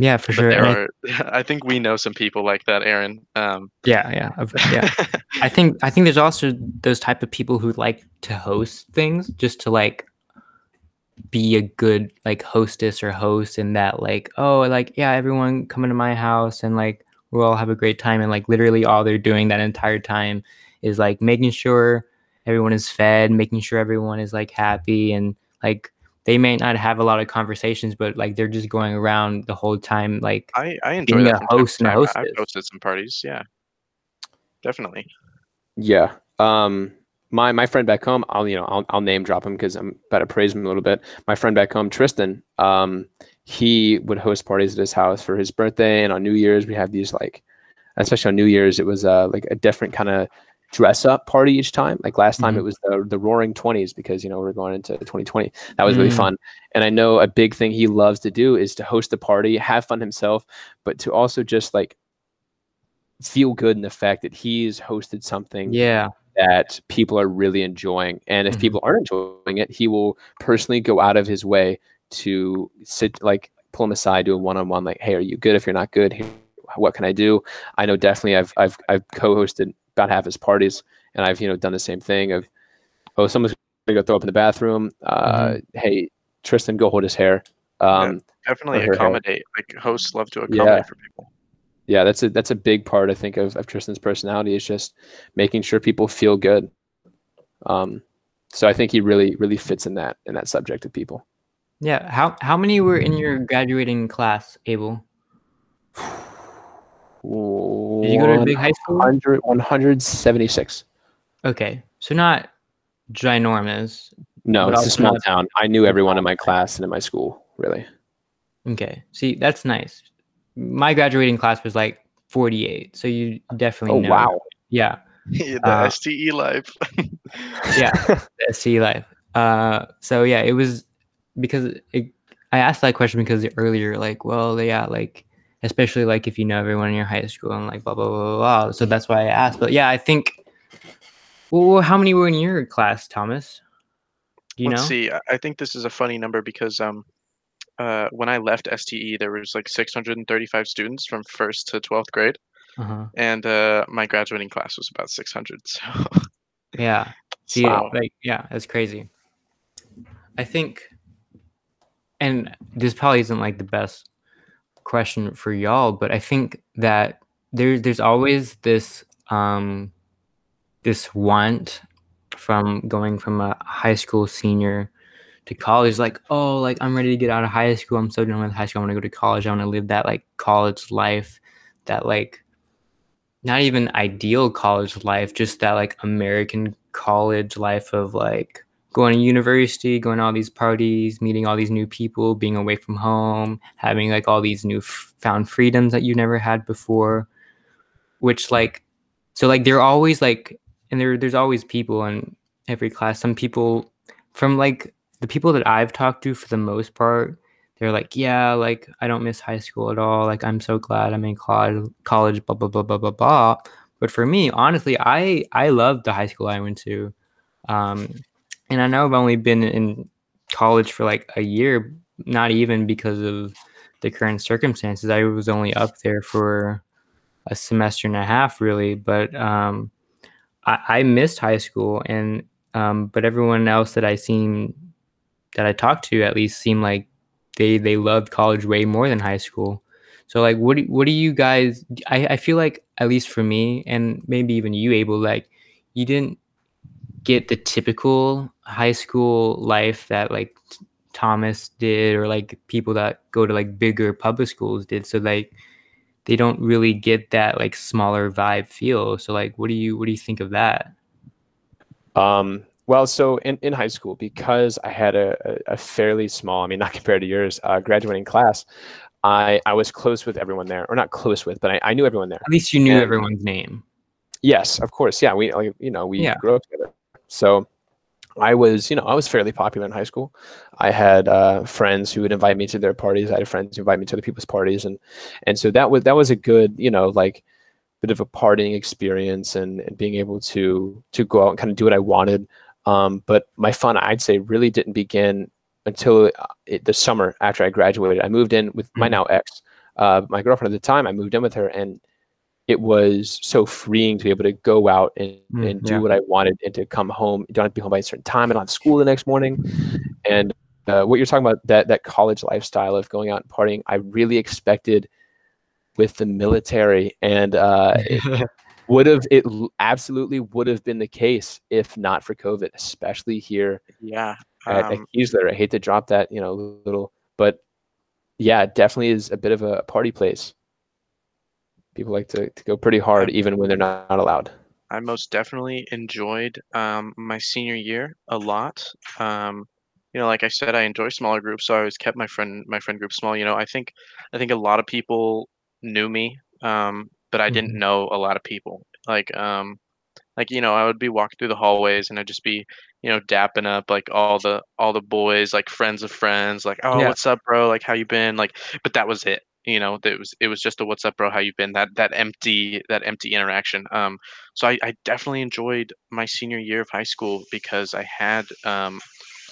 Yeah, for but sure. there and I- I think we know some people like that, Aaron. Um, yeah, yeah, yeah. I think I think there's also those type of people who like to host things just to like be a good like hostess or host and that like oh like yeah everyone come into my house and like we'll all have a great time and like literally all they're doing that entire time is like making sure everyone is fed making sure everyone is like happy and like they may not have a lot of conversations but like they're just going around the whole time like I, I enjoy Being that a from time to host and a time. I- I've hosted some parties. Yeah, definitely. Yeah. Um, my my friend back home, I'll you know I'll, I'll name drop him because I'm about to praise him a little bit. My friend back home, Tristan, um, he would host parties at his house for his birthday and on New Year's we have these like, especially on New Year's it was uh, like a different kind of dress up party each time. Like last time Mhm. it was the the Roaring Twenties because you know we're going into 2020. That was really Mm. fun. And I know a big thing he loves to do is to host a party, have fun himself, but to also just like feel good in the fact that he's hosted something yeah that people are really enjoying. And if Mhm. people aren't enjoying it, he will personally go out of his way to sit, like, pull him aside, do a one on one, like, hey, are you good? If you're not good, here, what can I do? I know definitely I've, I've, I've co hosted about half his parties and I've, you know, done the same thing of, oh, someone's going to go throw up in the bathroom. Uh, Hey, Tristan, go hold his hair. Um, Definitely her hair. accommodate. Like hosts love to accommodate for people. yeah, that's a that's a big part I think of, of Tristan's personality is just making sure people feel good. Um, so I think he really really fits in that in that subject of people. Yeah. How how many were in your graduating class, Abel? Did you go to a big high school? 100, 176. Okay. So not ginormous. No, it's a small not- town. I knew everyone in my class and in my school, really. Okay. See, that's nice. My graduating class was like 48. So you definitely Oh know. wow. Yeah. the Uh, STE life. Yeah. the SC life. Uh, so yeah, it was because it, I asked that question because earlier, like, well, yeah, like, especially like if you know everyone in your high school and like blah blah blah blah. blah. So that's why I asked. But yeah, I think Well, how many were in your class, Thomas? Do you Let's know? see. I- I think this is a funny number because um, uh, when I left STE, there was like 635 students from first to 12th grade, Uh-huh. and uh, my graduating class was about 600. So Yeah. See, Wow. like, yeah, that's crazy. I think, and this probably isn't like the best question for y'all, but I think that there's there's always this um this want from going from a high school senior to college, like, oh, like I'm ready to get out of high school. I'm so done with high school. I want to go to college. I want to live that like college life, that like not even ideal college life, just that like American college life of like going to university, going to all these parties, meeting all these new people, being away from home, having like all these new found freedoms that you never had before. Which like, so like they're always like, and there there's always people in every class. Some people from like the people that I've talked to for the most part, they're like, yeah, like I don't miss high school at all. Like I'm so glad I'm in college, college, blah blah blah blah blah blah. But for me, honestly, I I loved the high school I went to, um, and I know I've only been in college for like a year, not even because of the current circumstances. I was only up there for a semester and a half, really. But um, I, I missed high school, and um, but everyone else that I seen that I talked to at least seemed like they they loved college way more than high school. So like, what do, what do you guys? I, I feel like at least for me, and maybe even you, Abel, like you didn't get the typical high school life that like Thomas did, or like people that go to like bigger public schools did. So like they don't really get that like smaller vibe feel. So like, what do you what do you think of that? Um, well, so in, in high school, because I had a, a, fairly small, I mean, not compared to yours, uh, graduating class, I, I was close with everyone there, or not close with, but I, I knew everyone there. At least you knew And- everyone's name. Yes, of course. Yeah, we like, you know we Yeah. grew up together. So I was you know I was fairly popular in high school. I had uh, friends who would invite me to their parties. I had friends who invite me to other people's parties, and and so that was that was a good you know like bit of a partying experience and, and being able to to go out and kind of do what I wanted. Um, but my fun, I'd say, really didn't begin until uh, it, the summer after I graduated. I moved in with my Mhm. now ex, uh, my girlfriend at the time. I moved in with her, and it was so freeing to be able to go out and, Mm, and do yeah. what I wanted and to come home. You don't have to be home by a certain time. I don't have school the next morning. And uh, what you're talking about, that that college lifestyle of going out and partying, I really expected with the military. And uh, it would have, it absolutely would have been the case if not for COVID, especially here yeah, at, at um, Keesler. I hate to drop that, you know, little, but yeah, it definitely is a bit of a party place. People like to, to go pretty hard even when they're not, not allowed. I most definitely enjoyed um, my senior year a lot. Um, you know, like I said, I enjoy smaller groups, so I always kept my friend my friend group small. You know, I think I think a lot of people knew me, um, but I didn't Mhm. know a lot of people. Like, um, like you know, I would be walking through the hallways and I'd just be, you know, dapping up like all the all the boys, like friends of friends, like, oh, Yeah. what's up, bro? Like, how you been? Like, but that was it. You know, that was it was just a what's up, bro? How you been? That that empty that empty interaction. Um, so I, I definitely enjoyed my senior year of high school because I had um,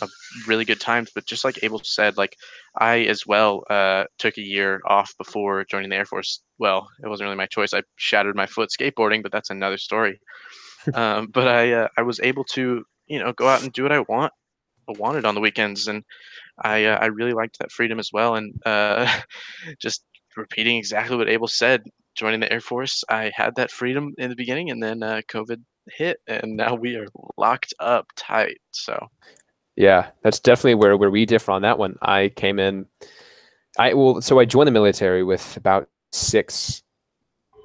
a really good times. But just like Abel said, like I as well uh, took a year off before joining the Air Force. Well, it wasn't really my choice. I shattered my foot skateboarding, but that's another story. um, but I uh, I was able to you know go out and do what I want wanted on the weekends, and I uh, I really liked that freedom as well. And uh, just repeating exactly what Abel said, joining the Air Force, I had that freedom in the beginning, and then uh, COVID hit, and now we are locked up tight. So Yeah, that's definitely where where we differ on that one. I came in, I well, so I joined the military with about six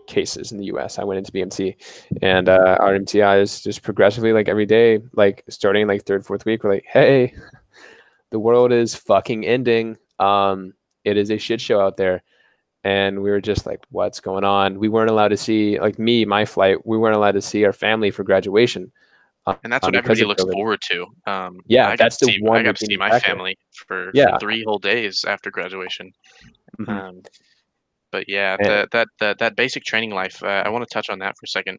cases in the U.S. I went into BMT, and uh, our MTI is just progressively like every day, like starting like third, fourth week, we're like, hey, the world is fucking ending. Um, it is a shit show out there. And we were just like, what's going on? We weren't allowed to see, like me, my flight, we weren't allowed to see our family for graduation. and that's what everybody looks COVID. forward to. Um, Yeah, I got that's to the see, one I got to see my factor. family for, Yeah. for three whole days after graduation. Mhm. Um, but yeah, And- the, that that that basic training life. Uh, I want to touch on that for a second.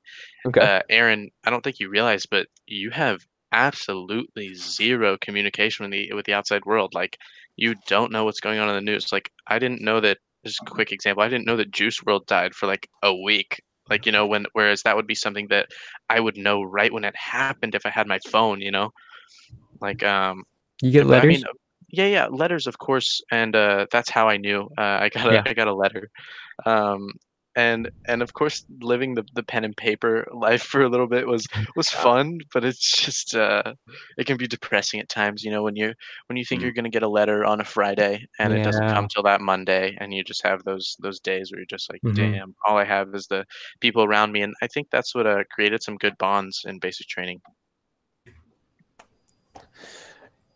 Okay. Uh, Aaron, I don't think you realize, but you have absolutely zero communication with the with the outside world. Like you don't know what's going on in the news. Like I didn't know that. Just a quick example. I didn't know that Juice WRLD died for like a week. Like you know when whereas that would be something that I would know right when it happened if I had my phone. You know, like um You get but I letters. mean, yeah, yeah, letters, of course, and uh, that's how I knew. Uh, I got a, Yeah. I got a letter, um, and and of course, living the, the pen and paper life for a little bit was was fun, but it's just uh, it can be depressing at times. You know, when you when you think Mm. you're gonna get a letter on a Friday and it doesn't come till that Monday, and you just have those those days where you're just like, Mhm. damn, all I have is the people around me, and I think that's what uh, created some good bonds in basic training.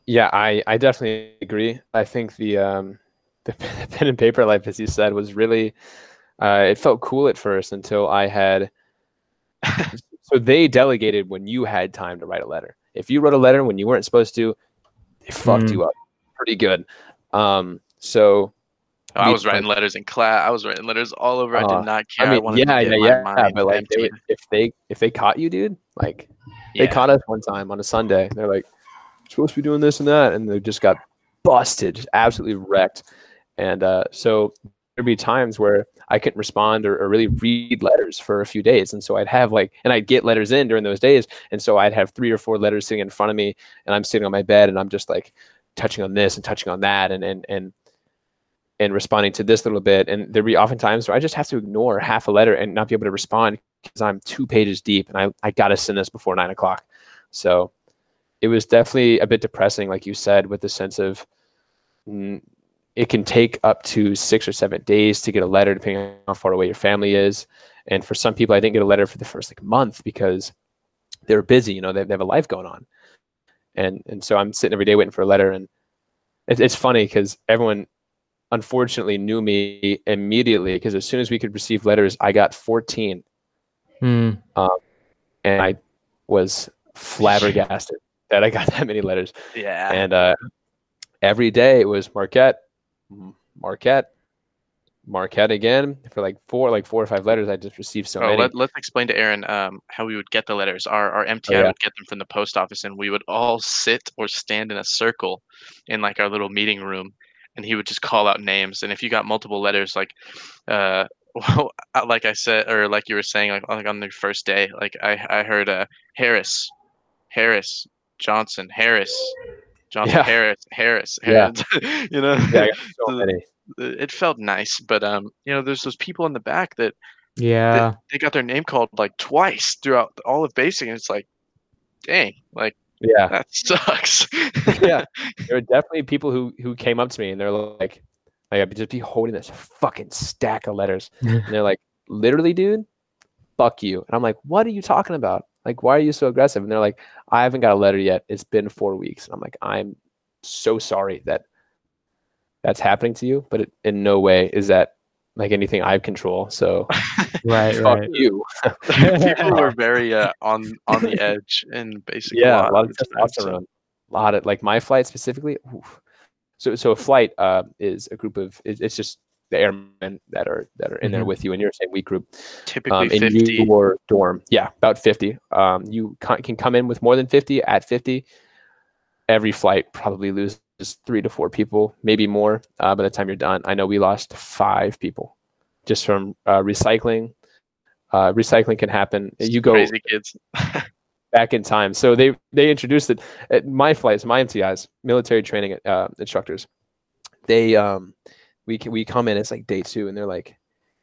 Yeah, I, I definitely agree. I think the um the pen and paper life, as you said, was really uh, it felt cool at first until I had. so they delegated when you had time to write a letter. If you wrote a letter when you weren't supposed to, they fucked Mm. you up pretty good. Um, so I was writing letters in class. I was writing letters all over. I did not care. I mean, to yeah, yeah, yeah, mind but like they if they if they caught you, dude, like they caught us one time on a Sunday. They're like, supposed to be doing this and that, and they just got busted, absolutely wrecked. And uh, so there'd be times where I couldn't respond or, or really read letters for a few days, and so I'd have like, and I'd get letters in during those days, and so I'd have three or four letters sitting in front of me, and I'm sitting on my bed, and I'm just like touching on this and touching on that, and and and and responding to this little bit. And there'd be often times where I just have to ignore half a letter and not be able to respond because I'm two pages deep and I, I got to send this before nine o'clock. So it was definitely a bit depressing, like you said, with the sense of mm, it can take up to six or seven days to get a letter, depending on how far away your family is. And for some people, I didn't get a letter for the first like month because they were busy. You know, they, they have a life going on, and and so I'm sitting every day waiting for a letter. And it, it's funny because everyone unfortunately knew me immediately because as soon as we could receive letters, I got 14 Hmm. and I was flabbergasted that I got that many letters. Yeah. And uh, every day it was Marquette, Marquette, Marquette again for like four, like four or five letters. I just received so Oh, many. let, let's explain to Aaron um, how we would get the letters. Our our MTI yeah. would get them from the post office, and we would all sit or stand in a circle in like our little meeting room, and he would just call out names. And if you got multiple letters, like, uh, well, uh, like I said, or like you were saying, like, like on the first day, like I I heard uh, Harris, Harris, Johnson, Harris, Johnson, Yeah. Harris, Harris, Yeah. You know, Yeah, so it felt nice, but um, you know, there's those people in the back that Yeah. they got their name called like twice throughout all of basic, and it's like, dang, like Yeah, that sucks. yeah. There were definitely people who who came up to me and they're like, like I'd just be holding this fucking stack of letters, and they're like, literally, dude, fuck you. And I'm like, what are you talking about? Like, why are you so aggressive? And they're like, I haven't got a letter yet. It's been four weeks. And I'm like, I'm so sorry that that's happening to you, but it, in no way is that like anything I control. So right. fuck Right. you. people were very uh, on on the edge and basically yeah, a lot of the time, so- testosterone. A lot of like my flight specifically. oof. So so a flight uh, is a group of it, it's just the airmen that are that are in there Mhm. with you in your same week group. Typically um, in fifty. your dorm. Yeah, about 50. Um, you ca- can come in with more than 50 at 50. Every flight probably loses three to four people, maybe more uh, by the time you're done. I know we lost five people just from uh, recycling. Uh, recycling can happen. You go crazy kids. back in time. So they they introduced it at my flights, my MTIs, military training uh, instructors. They um we can, we come in it's like day two and they're like,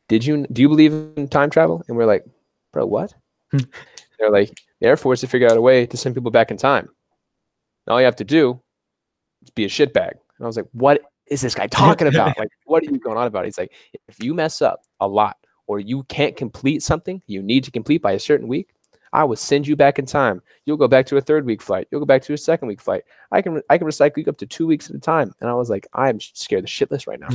"Did you do you believe in time travel?" And we're like, "Bro, what?" They're like, "The Air Force to figure out a way to send people back in time. And all you have to do is be a shitbag." And I was like, "What is this guy talking about? like, what are you going on about?" He's like, "If you mess up a lot or you can't complete something you need to complete by a certain week." I will send you back in time. You'll go back to a third week flight. You'll go back to a second week flight. I can I can recycle you up to two weeks at a time. And I was like, I'm scared the shitless right now.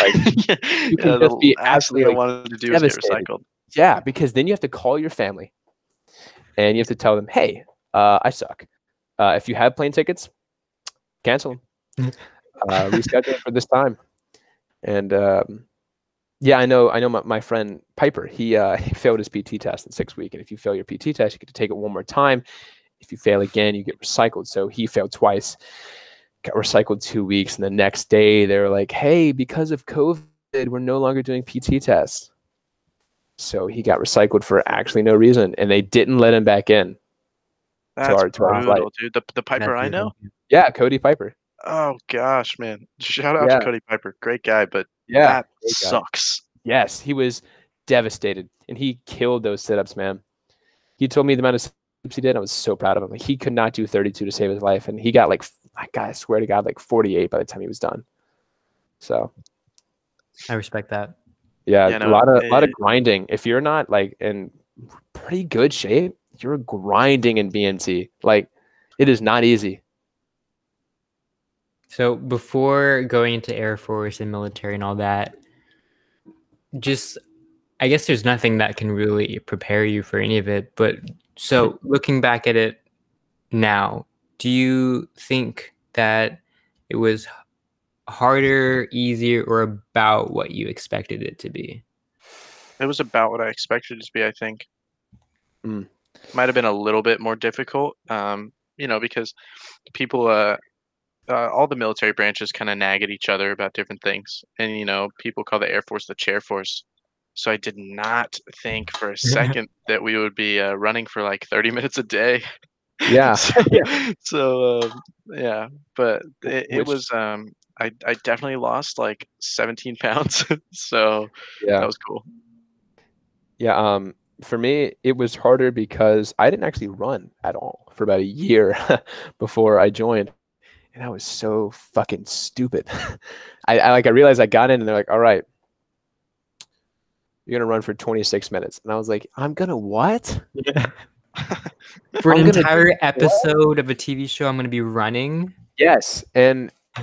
Like, yeah, you can the just be absolutely I wanted to do was get devastated. recycled. yeah, because then you have to call your family, and you have to tell them, hey, uh, I suck. Uh, if you have plane tickets, cancel them. uh, reschedule for this time. And um, yeah, I know. I know. My, my friend Piper, he uh, he failed his PT test in six week, and if you fail your PT test, you get to take it one more time. If you fail again, you get recycled. So he failed twice, got recycled two weeks, and the next day they were like, "Hey, because of COVID, we're no longer doing PT tests." So he got recycled for actually no reason, and they didn't let him back in. That's our- to our flight. brutal, dude. The, the Piper I know. Yeah, Cody Piper. Oh gosh, man! Shout out Yeah. to Cody Piper, great guy, but Yeah, that sucks. Yes, he was devastated, and he killed those sit-ups, man. He told me the amount of sit-ups he did. I was so proud of him. Like, he could not do 32 to save his life, and he got like, like I swear to God, like 48 by the time he was done. So I respect that. yeah, Yeah, a no, lot of a lot of grinding. If you're not like in pretty good shape, you're grinding in BMT. Like it is not easy. So before going into Air Force and military and all that, just I guess there's nothing that can really prepare you for any of it. But so looking back at it now, do you think that it was harder, easier, or about what you expected it to be? It was about what I expected it to be. I think. Mm. Might have been a little bit more difficult, um, you know, because people, uh, uh, all the military branches kind of nag at each other about different things, and you know, people call the Air Force the chair force. So I did not think for a second that we would be uh, running for like 30 minutes a day. Yeah. so, so um, yeah, but it, it Which- was um, I I definitely lost like 17 pounds, so Yeah. that was cool. Yeah, um, for me, it was harder because I didn't actually run at all for about a year before I joined, and I was so fucking stupid. I, I like I realized I got in, and they're like, "All right, you're gonna run for 26 minutes," and I was like, "I'm gonna what?" For I'm an gonna do entire episode of a TV show, I'm going to be running. Yes, and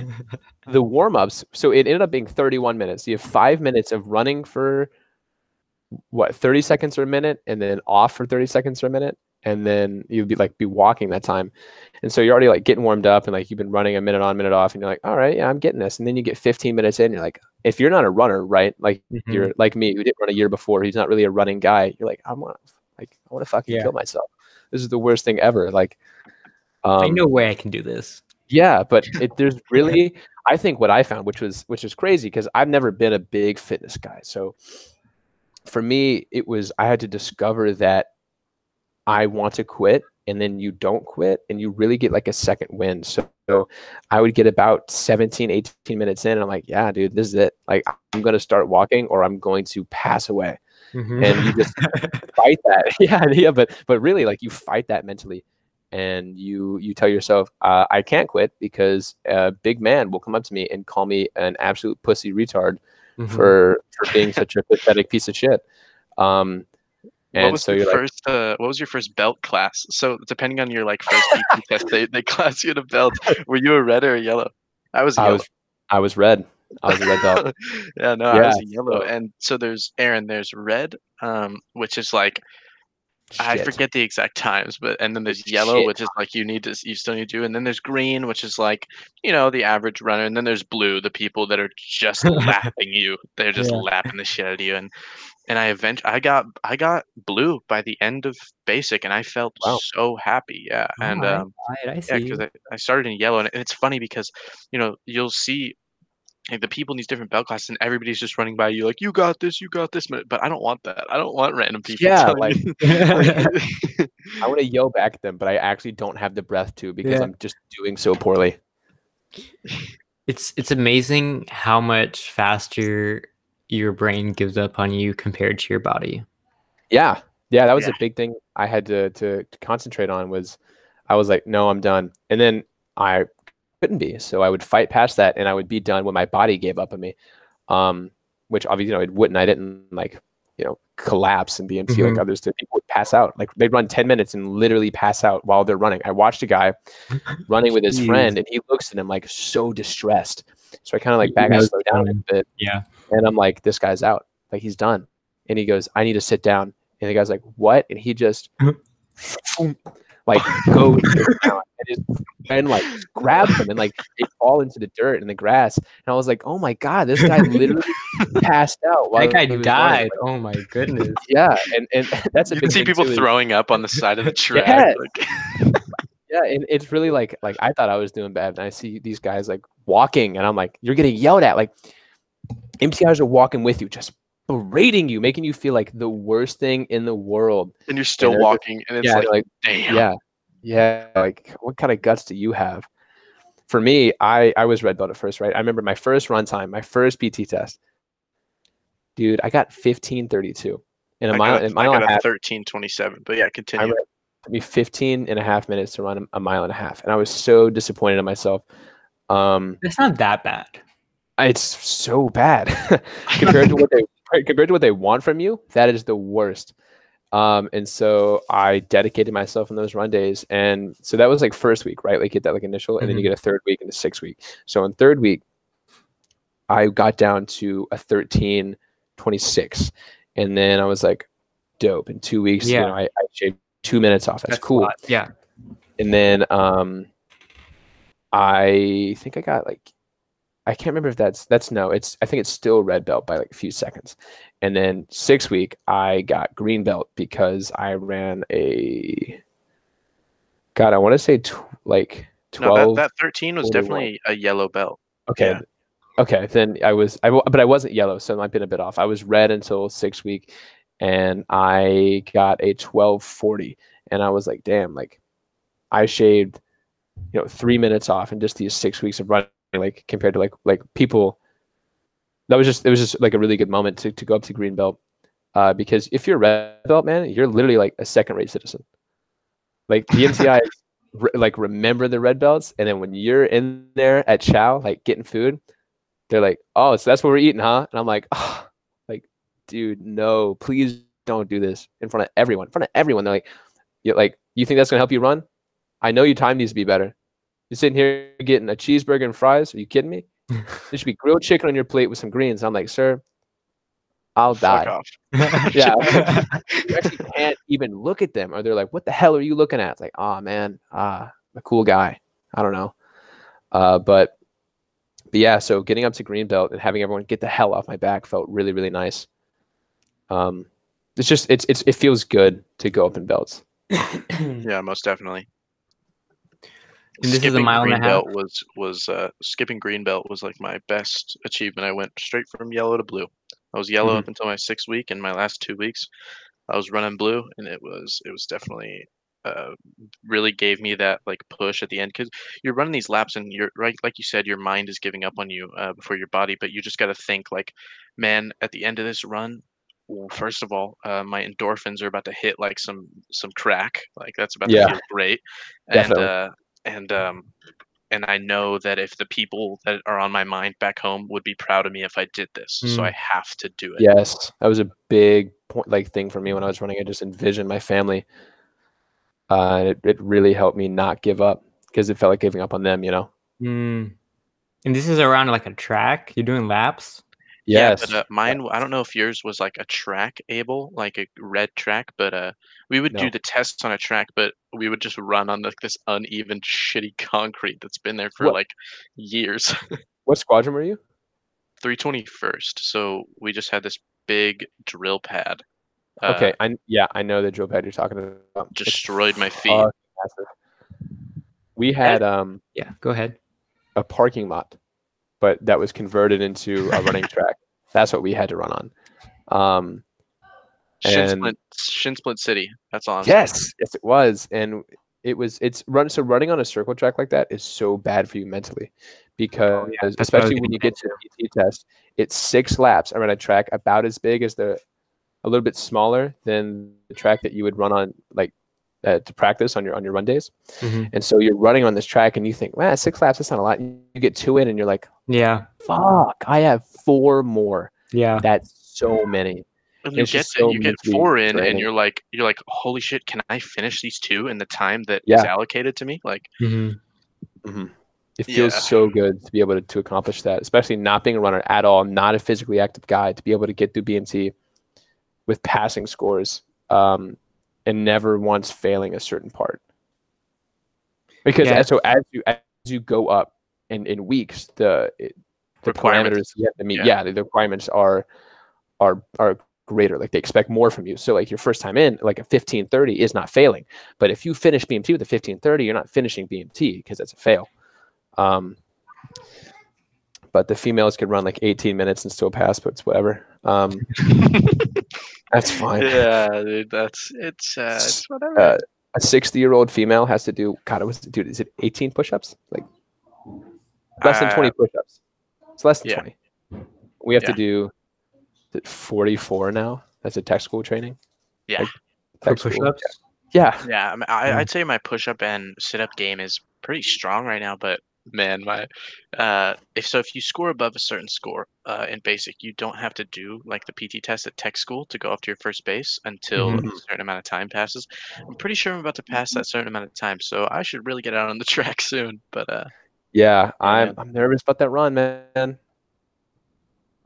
the warm ups. So it ended up being 31 minutes. You have five minutes of running for what 30 seconds or a minute, and then off for 30 seconds or a minute, and then you'd be like be walking that time. And so you're already like getting warmed up, and like you've been running a minute on, minute off, and you're like, all right, yeah, I'm getting this. And then you get 15 minutes in, you're like, if you're not a runner, right? Like Mhm. you're like me, who didn't run a year before, he's not really a running guy. You're like, I want like I want to fucking Yeah. kill myself. This is the worst thing ever. Like, um, I know way I can do this. yeah, but it, there's really, I think what I found, which was which is crazy, because I've never been a big fitness guy. So for me, it was I had to discover that I want to quit, and then you don't quit, and you really get like a second win. So, so I would get about 17, 18 minutes in, and I'm like, yeah, dude, this is it. Like I'm gonna start walking, or I'm going to pass away Mhm. and you just fight that yeah yeah but but really like you fight that mentally and you you tell yourself uh, i can't quit because a big man will come up to me and call me an absolute pussy retard Mhm. for for being such a pathetic piece of shit um what was so your you're like first? Uh, what was your first belt class? So depending on your like first test, they they class you in a belt. Were you a red or a yellow? I was a i yellow. was i was red i was a red belt yeah, no, I was a yellow. And so there's Aaron. There's red, um, which is like I forget the exact times, but and then there's yellow, Shit. which is like you need to you still need to, and then there's green, which is like you know the average runner, and then there's blue, the people that are just lapping you. They're just Yeah. lapping the shit out of you, and and I event I got I got blue by the end of basic, and I felt Wow. so happy, yeah, and Alright, um, alright, I see. yeah, because I, I started in yellow, and it's funny because you know you'll see like the people in these different belt classes, and everybody's just running by you like you got this, you got this, but but I don't want that. I don't want random people. Yeah, telling like- i want to yell back at them but i actually don't have the breath to because Yeah. i'm just doing so poorly it's it's amazing how much faster your brain gives up on you compared to your body. Yeah, yeah, that was Yeah. a big thing I had to, to to concentrate on. Was I was like, no, I'm done, and then I couldn't be, so I would fight past that, and I would be done when my body gave up on me. Um, which obviously, you know, it wouldn't. I didn't like, you know, collapse and BMT like Mhm. others did. People would pass out. Like they'd run ten minutes and literally pass out while they're running. I watched a guy running with his friend, and he looks at him like so distressed. So I kind of like back, I slow down a coming. bit. Yeah. And I'm like, this guy's out. Like he's done. And he goes, I need to sit down. And the guy's like, what? And he just like go to and just and like just grab them and like they fall into the dirt and the grass. And I was like, oh my god, this guy literally passed out. while That guy he was running. died. Oh my goodness. Yeah, and and that's a You big can see people too, is- throwing up on the side of the track. Yeah. like- Yeah, and it's really like like I thought I was doing bad, and I see these guys like walking, and I'm like, you're getting yelled at. Like MTIs are walking with you, just berating you, making you feel like the worst thing in the world. and you're still they're walking, and it's yeah, like, like damn. yeah, yeah. Like what kind of guts do you have? For me, I I was red belt at first, right? I remember my first run time, my first PT test. Dude, I got 1532 in a I mile, got, a a, I mile got and a a half. 1327, but yeah, continue. ran- took me 15 and a half minutes to run a- a mile and a half, and I was so disappointed in myself. Um, It's not that bad. It's so bad compared to what they compared to what they want from you. That is the worst. Um, and so I dedicated myself in those run days, and so that was like first week, right? Like get that like initial, and then you Mhm. get a third week and a sixth week. So in third week, I got down to a thirteen twenty six, and then I was like, dope. In two weeks, Yeah. you know, I, I shaved two minutes off. That's, a cool. Yeah. And then um, I think I got like I can't remember if that's that's no, it's I think it's still red belt by like a few seconds. And then six week I got green belt because I ran a God, I want to say tw- like No, that, that 13 was 41. definitely a yellow belt. okay, yeah. okay. Then I was I but I wasn't yellow, so it might been a bit off. I was red until six week, and I got a twelve forty, and I was like, damn, like I shaved, you know, three minutes off in just these six weeks of running, like compared to like like people. That was just it was just like a really good moment to to go up to green belt, uh, because if you're red belt, man, you're literally like a second rate citizen. Like the MTI, re- like remember the red belts, and then when you're in there at Chow, like getting food, they're like, "Oh, so that's what we're eating, huh?" And I'm like, oh, "Like, dude, no, please don't do this in front of everyone. In front of everyone, they're like, you like, you think that's gonna help you run? I know your time needs to be better. You're sitting here getting a cheeseburger and fries. Are you kidding me? there should be grilled chicken on your plate with some greens. I'm like, sir, I'll Fuck die. Yeah, You actually can't even look at them, or they're like, "What the hell are you looking at?" It's like, "Oh man, ah, a cool guy." I don't know, uh, but but yeah. So getting up to green belt and having everyone get the hell off my back felt really really nice. Um, it's just it's it's it feels good to go up in belts. Yeah, most definitely. And this is a Skipping mile and a green half? belt was was uh, skipping green belt was like my best achievement. I went straight from yellow to blue. I was yellow Mhm. up until my sixth week, and my last two weeks, I was running blue, and it was it was definitely uh, really gave me that like push at the end because you're running these laps and you're right like you said your mind is giving up on you uh, before your body but you just got to think like man at the end of this run well, first of all uh, my endorphins are about to hit like some some crack like that's about Yeah. to feel great and Definitely. uh and um and I know that if the people that are on my mind back home would be proud of me if I did this, so Mm. I have to do it. Yes, that was a big point, like thing for me when I was running. I just envisioned my family, uh, and it, it really helped me not give up because it felt like giving up on them. You know. Mm. And this is around like a track. You're doing laps. Yeah, Yes. but uh, mine, I don't know if yours was like a track able, like a red track, but uh, we would No. do the tests on a track, but we would just run on like this uneven, shitty concrete that's been there for What- like years. what squadron were you? 321st. So we just had this big drill pad. Uh, Okay, I yeah, I know the drill pad you're talking about. It's destroyed my feet. fucking massive. We had um Yeah, go ahead. a parking lot, but that was converted into a running track. That's what we had to run on. Um, Shin and- Splint, Shin Splint City. That's all. Yes, yes, it was, and it was. It's run. So running on a circle track like that is so bad for you mentally, because I was especially when you get to the PT test, it's six laps around a track about as big as the, a little bit smaller than the track that you would run on like uh, to practice on your on your run days. Mhm. And so you're running on this track and you think, man, six laps, that's not a lot. You get two in and you're like, Yeah. fuck, I have four more. Yeah. That's so many. And you get so you get four in, and you're like, you're like, holy shit! Can I finish these two in the time that is Yeah. allocated to me? Like, hmm It feels Yeah. so good to be able to, to accomplish that, especially not being a runner at all, not a physically active guy, to be able to get through BMT with passing scores um, and never once failing a certain part. because Yeah. as- so as you as you go up in in weeks, the it, the Requirements. parameters you have to meet, Yeah. yeah, the, the requirements are are are greater. Like they expect more from you. So like your first time in, like a fifteen thirty is not failing. But if you finish BMT with a fifteen thirty, you're not finishing BMT because that's a fail. Um, but the females could run like 18 minutes and still pass, but it's whatever. Um, that's fine. yeah, dude, that's it's uh, it's whatever. Uh, a 60 year old female has to do God, it was dude, is it 18 push-ups? Like less than 20 Uh, push-ups. It's less than yeah. 20. We have Yeah. to do it 44 now. That's a tech school training. Yeah. like, For tech school. push-ups. Yeah. Yeah, I mean, I. I'd say my push up and sit up game is pretty strong right now, but man, my uh, if so, if you score above a certain score uh, in basic, you don't have to do like the PT test at tech school to go up to your first base until Mm-hmm. a certain amount of time passes. I'm pretty sure I'm about to pass that certain amount of time, so I should really get out on the track soon. But uh, Yeah. I'm man. I'm nervous about that run, man.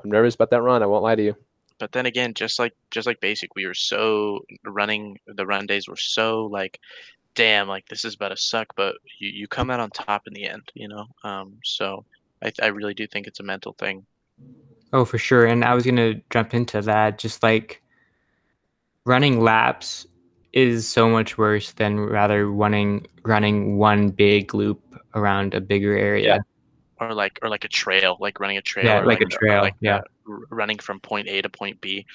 I'm nervous about that run. I won't lie to you. but then again, just like just like basic, we were so running the run days were so like, damn, like this is about to suck, but you, you come out on top in the end, you know. Um, so I I really do think it's a mental thing. Oh, for sure. And I was gonna jump into that. Just like running laps is so much worse than rather running running one big loop around a bigger area. Or like or like a trail, like running a trail. Yeah, or like a or trail, yeah. uh, r- running from point A to point B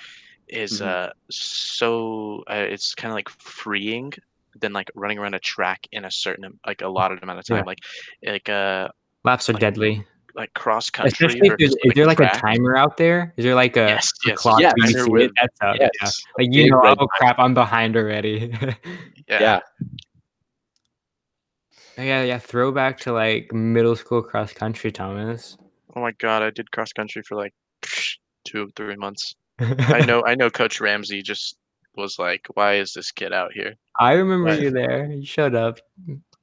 is Mhm. uh so uh, it's kind of like freeing than like running around a track in a certain like a lot of amount of Yeah. time. Like like uh Laps are Like, deadly. like cross country. Especially if there's, versus, is there like a timer out there? Is there like a, Yes, a yes, clock yes. you see with- it? That's out. Yeah. Yes. Like you Big know, oh crap, I'm behind already. Yeah. Yeah. Yeah, yeah. Throwback to like middle school cross country, Thomas. Oh my god, I did cross country for like two, three months. I know, I know. Coach Ramsey just was like, "Why is this kid out here?" I remember you there. You showed up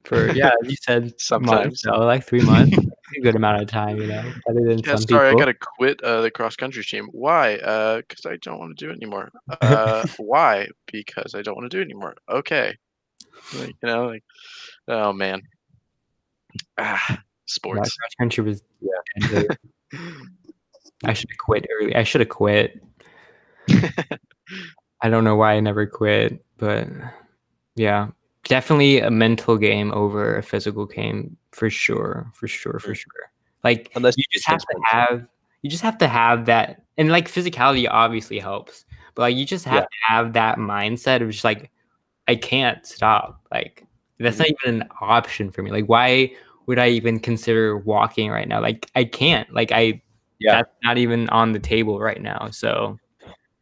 for yeah. You said Sometimes. so like three months. a good amount of time, you know. Better than Yeah, some sorry, people. I gotta quit uh, the cross country team. Why? Uh, because I don't want to do it anymore. Uh, why? Because I don't want to do it anymore. Okay. Like, you know, like, oh man. Ah, sports. country was Yeah. I should have quit early. I should have quit. I don't know why I never quit, but yeah, definitely a mental game over a physical game for sure, for sure, for Mm. sure. Like Unless you you just have to have you just have to have that and like physicality obviously helps but like you just have Yeah. to have that mindset of just like i can't stop like that's not mm-hmm. even an option for me like why would i even consider walking right now like i can't like i Yeah. that's not even on the table right now so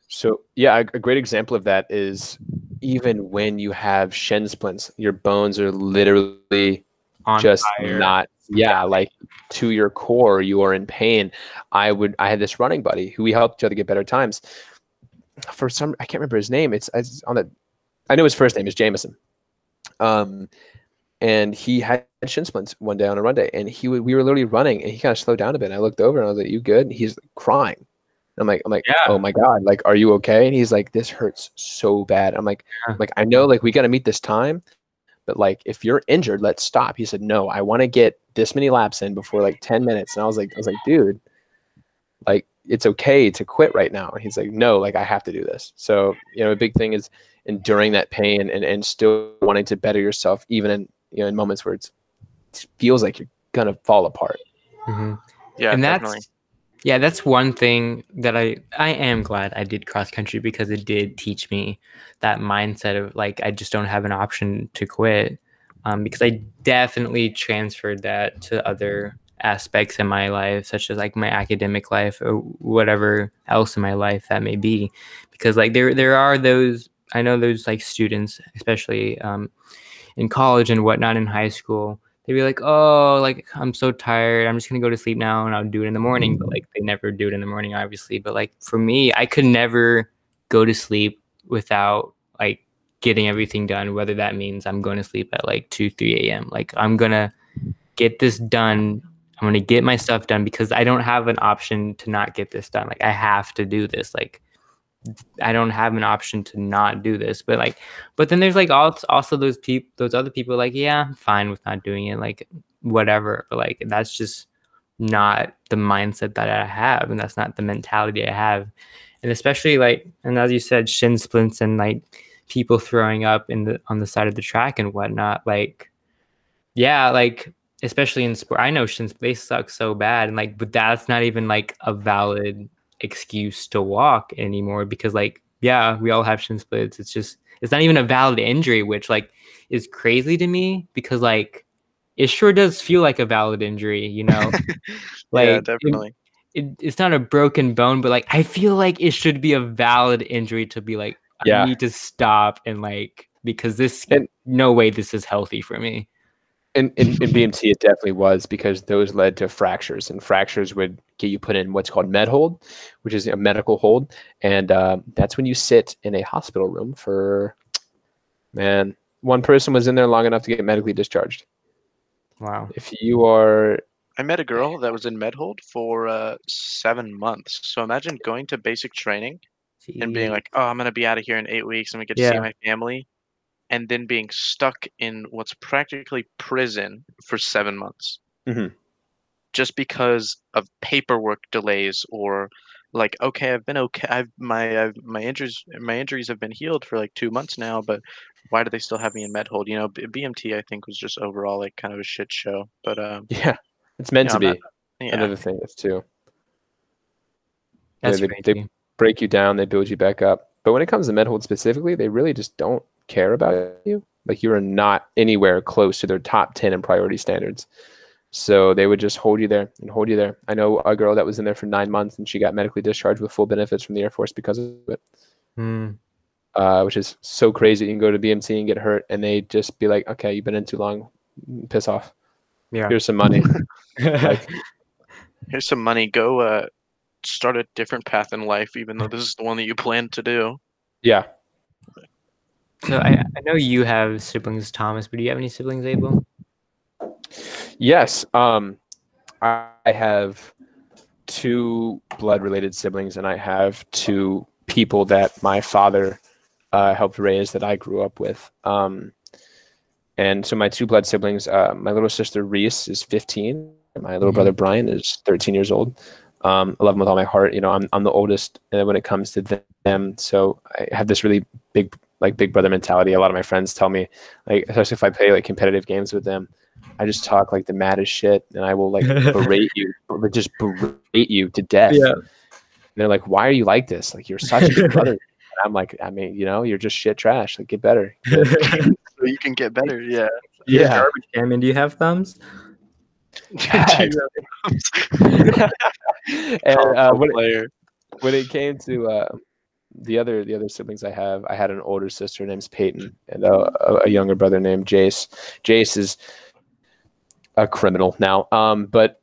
So yeah, a, a great example of that is even when you have shin splints, your bones are literally on just fire. not yeah, like to your core, you are in pain. I would I had this running buddy who we helped each other get better times. For some I can't remember his name. It's, it's on the I know his first name is Jameson. Um and he had shin splints one day on a run day and he would we were literally running and he kind of slowed down a bit. And I looked over and I was like, You good? And he's crying. And I'm like, I'm like, Yeah. oh my God, like, are you okay? And he's like, this hurts so bad. I'm like, Yeah. I'm like, I know, like, we got to meet this time, but like, if you're injured, let's stop. He said, no, I want to get this many laps in before like 10 minutes. And I was like, I was like, dude, like, it's okay to quit right now. And he's like, no, like, I have to do this. So, you know, a big thing is enduring that pain and, and still wanting to better yourself, even in, you know, in moments where it's, it feels like you're going to fall apart. Mhm. Yeah, and that's definitely. yeah that's one thing that i i am glad i did cross country because it did teach me that mindset of like i just don't have an option to quit um, because i definitely transferred that to other aspects in my life such as like my academic life or whatever else in my life that may be because like there there are those i know those like students especially um, in college and whatnot in high school they'd be like, "Oh, like I'm so tired. I'm just gonna go to sleep now, and I'll do it in the morning." But like they never do it in the morning, obviously. But like for me, I could never go to sleep without like getting everything done. Whether that means I'm going to sleep at like two, three a.m. Like I'm gonna get this done. I'm gonna get my stuff done because I don't have an option to not get this done. Like I have to do this. Like I don't have an option to not do this. But like, but then there's like also those people, those other people, like, yeah, I'm fine with not doing it, like whatever. But like, that's just not the mindset that I have, and that's not the mentality I have. And especially like, and as you said, shin splints and like people throwing up in the on the side of the track and whatnot. Like, yeah, like especially in sport, I know shin they suck so bad, and like, but that's not even like a valid excuse to walk anymore because like yeah we all have shin splints it's just it's not even a valid injury which like is crazy to me because like it sure does feel like a valid injury you know like yeah, definitely. it, it's not a broken bone but like i feel like it should be a valid injury to be like i Yeah. need to stop and like because this And- no way this is healthy for me In, in, in BMT, it definitely was because those led to fractures, and fractures would get you put in what's called med hold, which is a medical hold, and uh, that's when you sit in a hospital room for, man, one person was in there long enough to get medically discharged. wow If you are, I met a girl that was in medhold for uh, seven months. So imagine going to basic training and being like, "Oh, I'm gonna be out of here in eight weeks. I'm gonna get to see my family," and then being stuck in what's practically prison for seven months, Mhm. Just because of paperwork delays or like, okay, I've been okay. I've my I've, my injuries my injuries have been healed for like two months now, but why do they still have me in med hold? You know, B- BMT I think was just overall like kind of a shit show. But um, yeah, it's meant Yeah, to I'm be. yeah, Another thing is too. that's they- they- break you down, they build you back up. But when it comes to med hold specifically, they really just don't care about you. Like you are not anywhere close to their top 10 in priority standards. So they would just hold you there and hold you there. I know a girl that was in there for nine months and she got medically discharged with full benefits from the Air Force because of it, Hmm. uh, which is so crazy. You can go to BMT and get hurt and they just be like, okay, you've been in too long. Piss off. yeah Here's some money. like, here's some money. Go uh, start a different path in life, even though this is the one that you planned to do. yeah. so I, I know you have siblings thomas but do you have any siblings abel Yes. Um, I have two blood related siblings, and I have two people that my father uh, helped raise that I grew up with. Um, and so my two blood siblings, uh, my little sister Reese is 15, and my little Mhm. brother Brian is 13 years old. Um, I love them with all my heart. You know, I'm, I'm the oldest when it comes to them. So I have this really big, like big brother mentality. A lot of my friends tell me, like, especially if I play like competitive games with them, I just talk like the maddest shit and I will like berate you, but just berate you to death. Yeah. And they're like, why are you like this? Like, you're such a good brother. And I'm like, I mean, you know, you're just shit trash. Like, get better. So you can get better. Yeah. yeah garbage can and do you have thumbs Facts. and uh, when, it, when it came to uh, the other the other siblings I have, I had an older sister named Peyton and a, a, a younger brother named Jace. Jace is a criminal now, um, but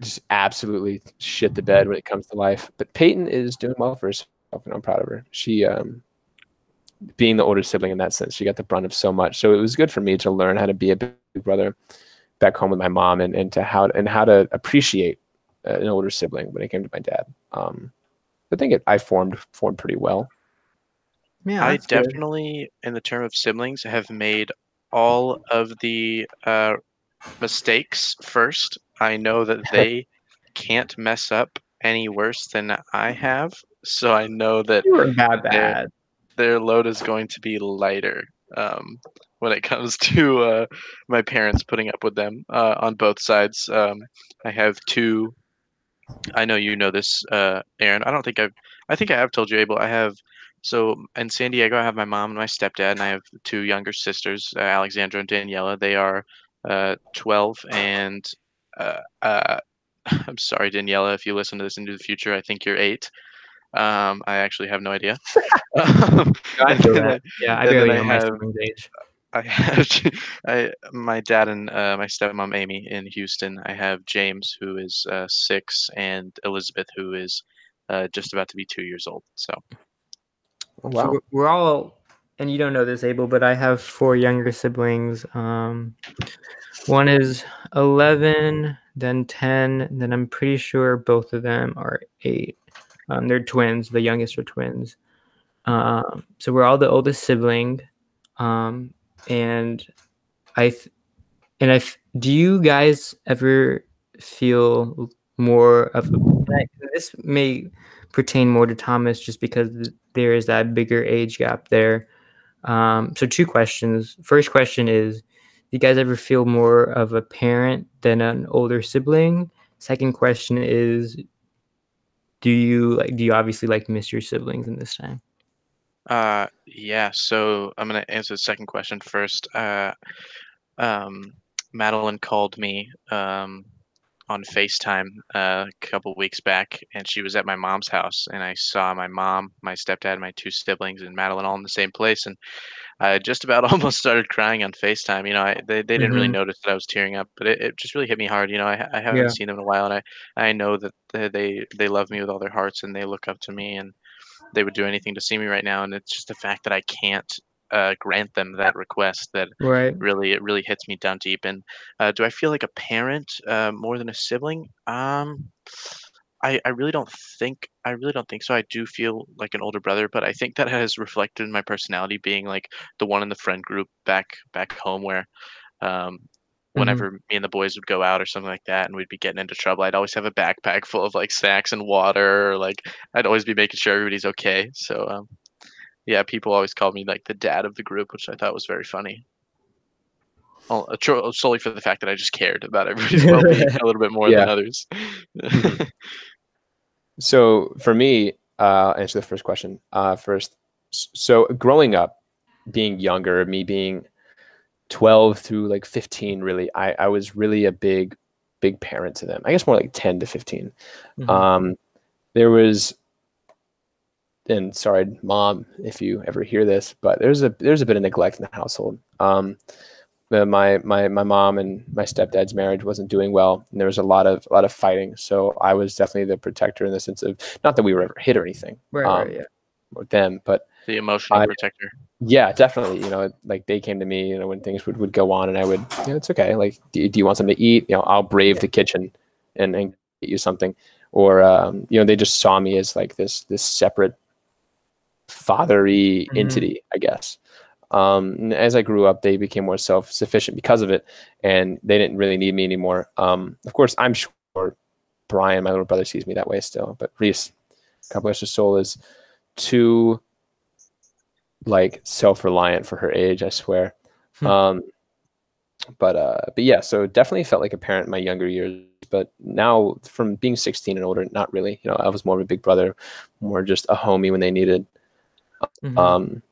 just absolutely shit the bed when it comes to life. But Peyton is doing well for herself, and I'm proud of her. She, um, being the older sibling in that sense, she got the brunt of so much. So it was good for me to learn how to be a big brother back home with my mom, and, and to how and how to appreciate uh, an older sibling when it came to my dad. Um, I think it, I formed formed pretty well. yeah I that's good. definitely, in the term of siblings, have made all of the uh, mistakes first. I know that they can't mess up any worse than I have, so I know that you Yeah. bad their load is going to be lighter um, when it comes to uh, my parents putting up with them uh, on both sides. Um, I have two. I know you know this, uh, Aaron. I don't think I've. I think I have told you, Abel. I have. So in San Diego, I have my mom and my stepdad, and I have two younger sisters, uh, Alexandra and Daniela. They are uh, 12 and. Uh, uh, I'm sorry, Daniela, if you listen to this into the future, I think you're eight. Um, I actually have no idea. Um, I and feel then that. yeah i barely I know my have- siblings age I have I my dad and uh, my stepmom Amy in Houston. I have James who is uh, six and Elizabeth who is uh, just about to be two years old. So So wow. we're, we're all, and you don't know this, Abel, but I have four younger siblings. Um, one is 11, then 10, then I'm pretty sure both of them are eight. Um, they're twins. The youngest are twins. Um, so we're all the oldest sibling, um, and I th- and I f- do you guys ever feel more of this may pertain more to Thomas just because there is that bigger age gap there. Um, so two questions. First question is, do you guys ever feel more of a parent than an older sibling? Second question is, do you like do you obviously like miss your siblings in this time? Uh, yeah. So I'm gonna answer the second question first. Uh, um, Madeline called me um, on FaceTime uh, a couple weeks back, and she was at my mom's house, and I saw my mom, my stepdad, my two siblings, and Madeline all in the same place, and I just about almost started crying on FaceTime. You know, I, they they didn't really Mhm. notice that I was tearing up, but it, it just really hit me hard. You know, I I haven't Yeah. seen them in a while, and I I know that they they love me with all their hearts, and they look up to me, and they would do anything to see me right now. And it's just the fact that I can't uh, grant them that request that Right. really it really hits me down deep. And uh, do I feel like a parent uh, more than a sibling? Um, I, I really don't think I really don't think so. I do feel like an older brother, but I think that has reflected in my personality being like the one in the friend group back back home where um whenever me and the boys would go out or something like that and we'd be getting into trouble, I'd always have a backpack full of like snacks and water or like I'd always be making sure everybody's okay. So um yeah, people always called me like the dad of the group, which I thought was very funny. Oh, uh, solely for the fact that I just cared about everybody's well-being a little bit more Yeah. than others. So for me, uh, I'll answer the first question uh, first. So growing up, being younger, me being 12 through like 15, really, I, I was really a big, big parent to them. I guess more like 10 to 15. Mhm. Um, there was, and sorry, mom, if you ever hear this, but there's a there's a bit of neglect in the household. Um, my my my mom and my stepdad's marriage wasn't doing well, and there was a lot of a lot of fighting. So I was definitely the protector in the sense of not that we were ever hit or anything Right. um, right. Yeah. with them, but the emotional I- protector. yeah, definitely. You know, like they came to me, you know, when things would, would go on, and I would, you know, it's okay. Like, do, you- do you want something to eat? You know, I'll brave the kitchen and, and get you something. Or, um, you know, they just saw me as like this this separate fathery Mhm. entity, I guess. Um, as I grew up, they became more self sufficient because of it, and they didn't really need me anymore. Um, of course, I'm sure Brian, my little brother, sees me that way still, but Reese, God bless her soul, is too like self-reliant for her age i swear Hmm. um but uh but yeah so definitely felt like a parent in my younger years but now from being 16 and older not really you know i was more of a big brother more just a homie when they needed Mhm. um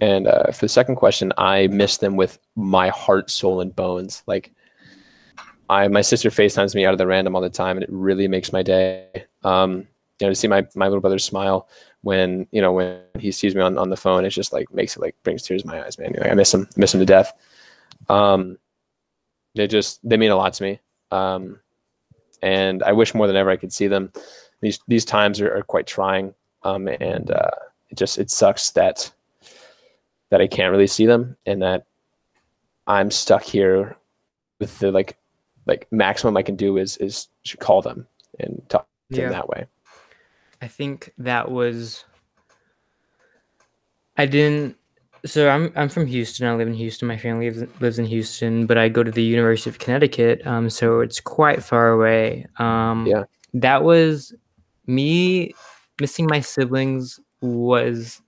and uh for the second question i miss them with my heart soul and bones. Like i my sister facetimes me out of the random all the time and it really makes my day. Um you know to see my my little brother smile when you know when he sees me on, on the phone it just like makes it like brings tears to my eyes man. Like, i miss him I miss him to death. Um they just they mean a lot to me. Um and i wish more than ever i could see them. These these times are, are quite trying. Um and uh it just it sucks that that i can't really see them and that i'm stuck here with the like like maximum i can do is is to call them and talk to Yeah. them that way I think that was. I didn't. So I'm I'm from Houston. I live in Houston. My family lives, lives in Houston, but I go to the University of Connecticut. Um, so it's quite far away. Um, Yeah. That was me missing my siblings was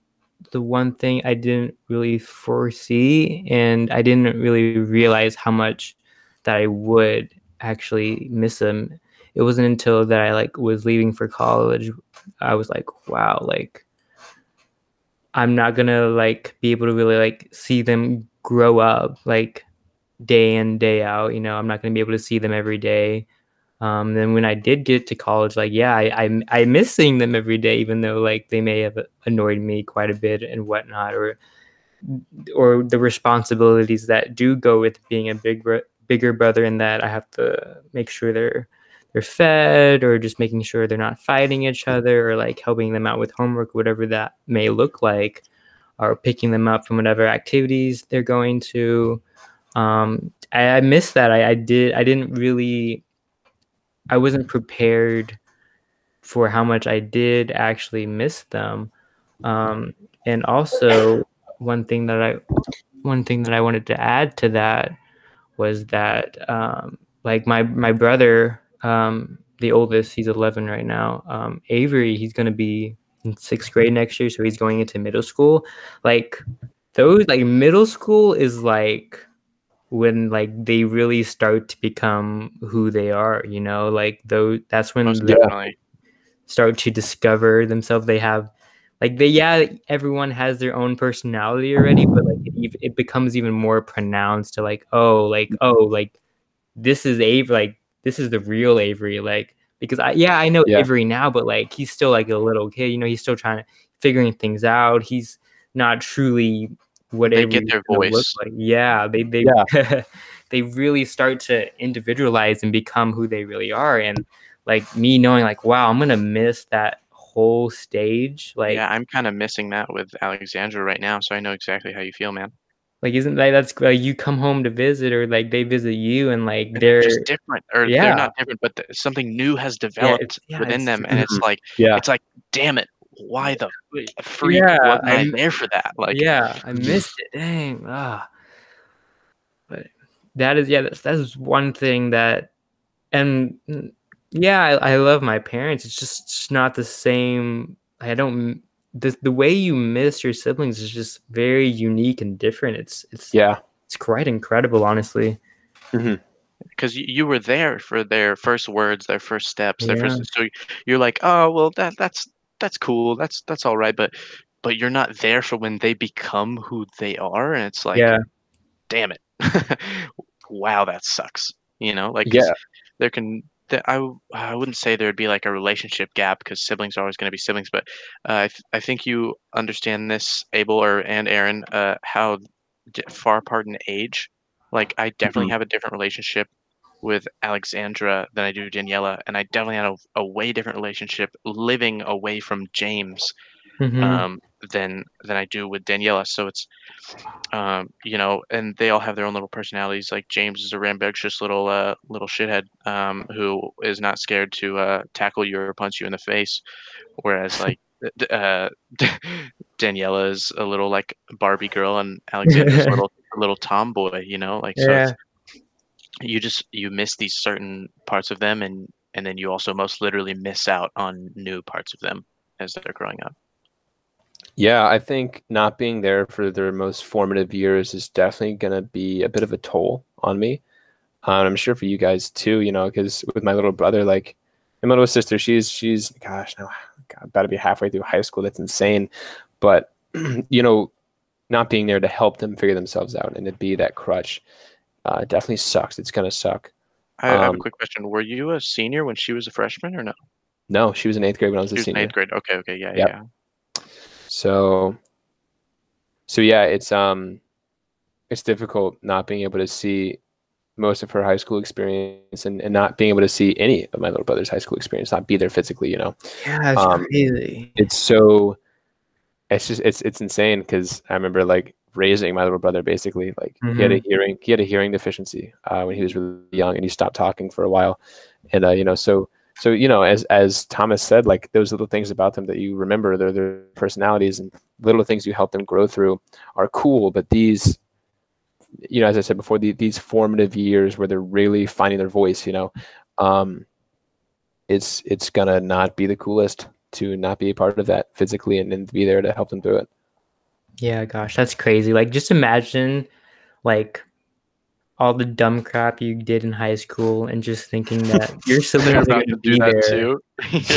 the one thing I didn't really foresee, and I didn't really realize how much that I would actually miss them. It wasn't until that I like was leaving for college I was like, wow, like I'm not gonna like be able to really like see them grow up like day in day out. You know, I'm not gonna be able to see them every day. Um, then when I did get to college, like yeah, I, I I miss seeing them every day, even though like they may have annoyed me quite a bit and whatnot, or or the responsibilities that do go with being a big bro- bigger brother, in that I have to make sure they're they're fed or just making sure they're not fighting each other or like helping them out with homework whatever that may look like or picking them up from whatever activities they're going to. Um i, I miss that. I, I did i didn't really i wasn't prepared for how much i did actually miss them Um, and also one thing that I one thing that I wanted to add to that was that um, like my my brother, um, the oldest, he's 11 right now. Um, Avery, he's gonna be in sixth grade next year, so he's going into middle school. Like those, like middle school is like when like they really start to become who they are. You know, like those. That's when Most they definitely. start to discover themselves. They have like they yeah, everyone has their own personality already, but like it, it becomes even more pronounced to like oh like mm-hmm. oh like this is Avery like this is the real Avery like because I yeah I know Yeah. Avery now, but like he's still like a little kid. You know, he's still trying to figuring things out. He's not truly what They get their gonna look voice. like. Yeah, they they they really start to individualize and become who they really are. And like me knowing like wow, I'm gonna miss that whole stage. Like yeah, I'm kind of missing that with Alexandra right now, so I know exactly how you feel, man. like isn't that that's like you come home to visit or like they visit you and like And they're just different, or yeah. they're not different, but th- something new has developed yeah, within them, and it's like Yeah. it's like, damn it, why the freak Yeah, wasn't I I'm- there for that? Like, yeah, I missed it. Dang. Ah. But that is yeah, that's that's one thing that and mm, yeah, I, I love my parents. It's just it's not the same. I don't the the way you miss your siblings is just very unique and different. It's it's Yeah. it's quite incredible, honestly. because you, you were there for their first words, their first steps, their Yeah. first. So you're like, oh well, that that's that's cool, that's that's all right, but but you're not there for when they become who they are, and it's like, yeah, damn it, wow, that sucks. You know, like Yeah. there can. th- I wouldn't say there'd be like a relationship gap because siblings are always going to be siblings, but uh, I th- I think you understand this, Abel or and Aaron, uh, how d- far apart in age. Like I definitely have a different relationship with Alexandra than I do Daniela, and I definitely had a, a way different relationship living away from James Mhm. um, than than I do with Daniela. So it's um, you know, and they all have their own little personalities. Like James is a rambunctious little uh, little shithead um, who is not scared to uh, tackle you or punch you in the face, whereas like uh, Daniela is a little like Barbie girl, and Alexander's a little a little tomboy. You know, like so. Yeah. It's, you just you miss these certain parts of them, and and then you also most literally miss out on new parts of them as they're growing up. Yeah, I think not being there for their most formative years is definitely going to be a bit of a toll on me. Uh, I'm sure for you guys too, you know, because with my little brother, like my little sister, she's, she's, gosh, now, about to be halfway through high school. That's insane. But, you know, not being there to help them figure themselves out and to be that crutch uh, definitely sucks. It's going to suck. I, I have a Um, quick question. Were you a senior when she was a freshman or no? No, she was in eighth grade when I was She a was in senior. eighth grade. Okay, okay, yeah, Yep. yeah. So, so yeah, it's um, it's difficult not being able to see most of her high school experience and, and not being able to see any of my little brother's high school experience, not be there physically, you know. yeah, it's um, crazy. It's so, it's just it's it's insane because I remember like raising my little brother basically like he had a hearing he had a hearing deficiency uh, when he was really young and he stopped talking for a while, and uh, you know so so you know as as Thomas said like those little things about them that you remember their their personalities and little things you help them grow through are cool, but these you know as I said before the, these formative years where they're really finding their voice, you know, um, it's it's gonna not be the coolest to not be a part of that physically and, and be there to help them through it. Yeah, gosh, that's crazy. Like, just imagine, like, all the dumb crap you did in high school, and just thinking that your They're siblings are going to to be that there. too.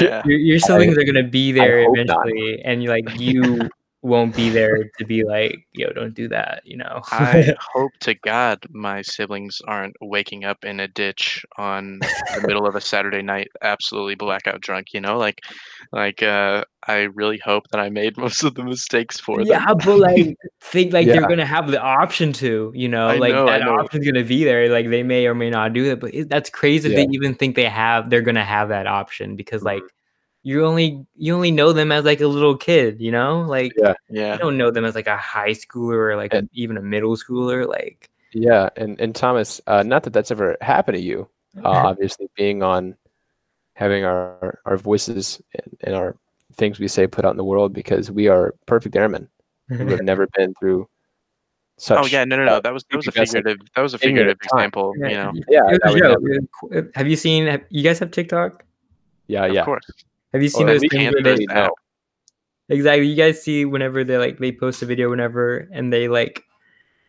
yeah. Your, your siblings are going to be there hope not. eventually, and you like you won't be there to be like, yo, don't do that. You know. I hope to God my siblings aren't waking up in a ditch on the middle of a Saturday night, absolutely blackout drunk. You know, like, like uh, I really hope that I made most of the mistakes for them. yeah, but like think like they're gonna have the option to, you know, I like know, that option's gonna be there. Like they may or may not do that, but it, that's crazy. Yeah. They even think they have, they're gonna have that option because like Mhm. You only you only know them as like a little kid, you know, like Yeah. Yeah. you don't know them as like a high schooler or like a, And- even a middle schooler. Like Yeah, and and Thomas, uh, not that that's ever happened to you. Uh, obviously, being on, having our our voices and, and our things we say put out in the world because we are perfect airmen who have never been through such. Oh yeah, no, no, no. That was that was a figurative. That was a figurative time. example. You know, Yeah, It that was a would joke. never- It was- Have you seen? Have, you guys have TikTok? yeah, of yeah. Of course. Have you seen Oh, those we things where they now. exactly? You guys see whenever they like they post a video, whenever and they like,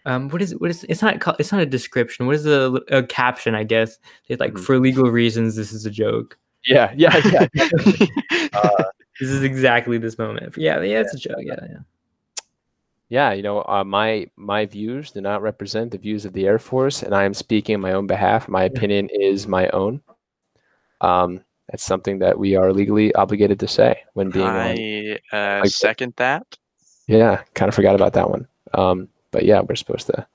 um, what is it? What is it's not called? It's not a description. What is the a caption? I guess it's like Mhm. for legal reasons. This is a joke. Yeah, yeah, yeah. uh, This is exactly this moment. Yeah, yeah, it's a joke. Yeah, yeah. yeah, you know, uh, my my views do not represent the views of the Air Force, and I am speaking on my own behalf. My opinion is my own. Um, that's something that we are legally obligated to say when being on. I uh, like- second that. Yeah, kind of forgot about that one. Um, but yeah, we're supposed to,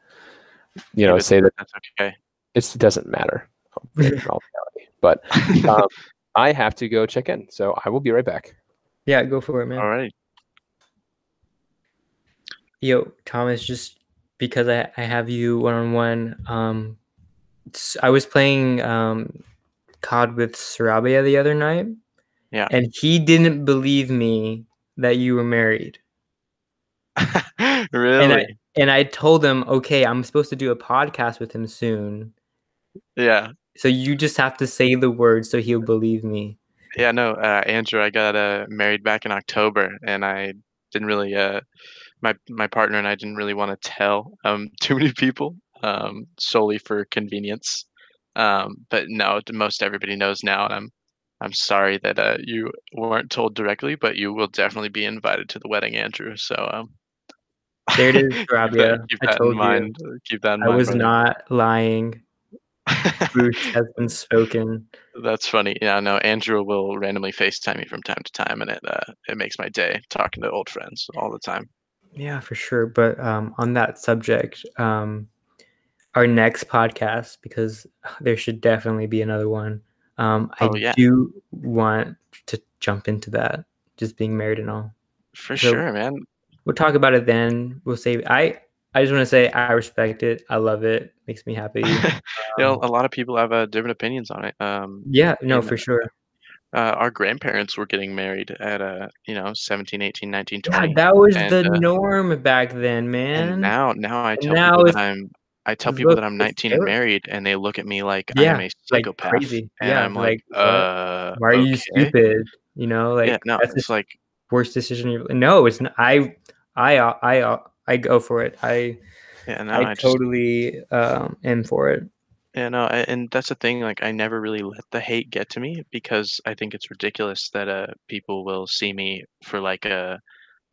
you know, but say that That's okay. it's, it doesn't matter. in all reality. But um, I have to go check in, so I will be right back. Yeah, go for it, man. All right. Yo, Thomas, just because I, I have you one on one, um, s- I was playing um, COD with Sarabia the other night. Yeah. And he didn't believe me that you were married. really? And I told him, okay, I'm supposed to do a podcast with him soon. yeah. So you just have to say the word so he'll believe me. Yeah. No, uh, Andrew, I got uh, married back in October, and I didn't really. Uh, my my partner and I didn't really want to tell um too many people um solely for convenience. Um, but no, most everybody knows now, and I'm I'm sorry that uh, you weren't told directly, but you will definitely be invited to the wedding, Andrew. So um, There it is, keep that, keep I that told in you. Keep that in I mind. I was brother. not lying. Truth has been spoken. That's funny. Yeah, no, Andrew will randomly FaceTime me from time to time, and it uh, it makes my day talking to old friends all the time. Yeah, for sure. But um, on that subject, um, our next podcast, because there should definitely be another one. Um, I Oh, yeah. do want to jump into that, just being married and all. For So- sure, man. We'll talk about it then. We'll save. I I just want to say I respect it. I love it. Makes me happy. you know, Um, a lot of people have uh, different opinions on it. Um, yeah, no, for sure. uh, our grandparents were getting married at uh, you know 17, 18, 19, Yeah, 20. that was and, the uh, norm back then, man. and now, now I tell now people that I'm. I tell people look- that I'm 19 and married, and they look at me like Yeah, I'm a like psychopath. crazy. And Yeah, I'm like, like, uh, Why are you stupid? You know, like yeah, no, that's it's like worst decision. you've. no, it's not. I I uh, I uh, I go for it. I yeah, no, I, I, just totally um am for it. Yeah, no, a- and that's the thing. Like, I never really let the hate get to me because I think it's ridiculous that uh people will see me for like a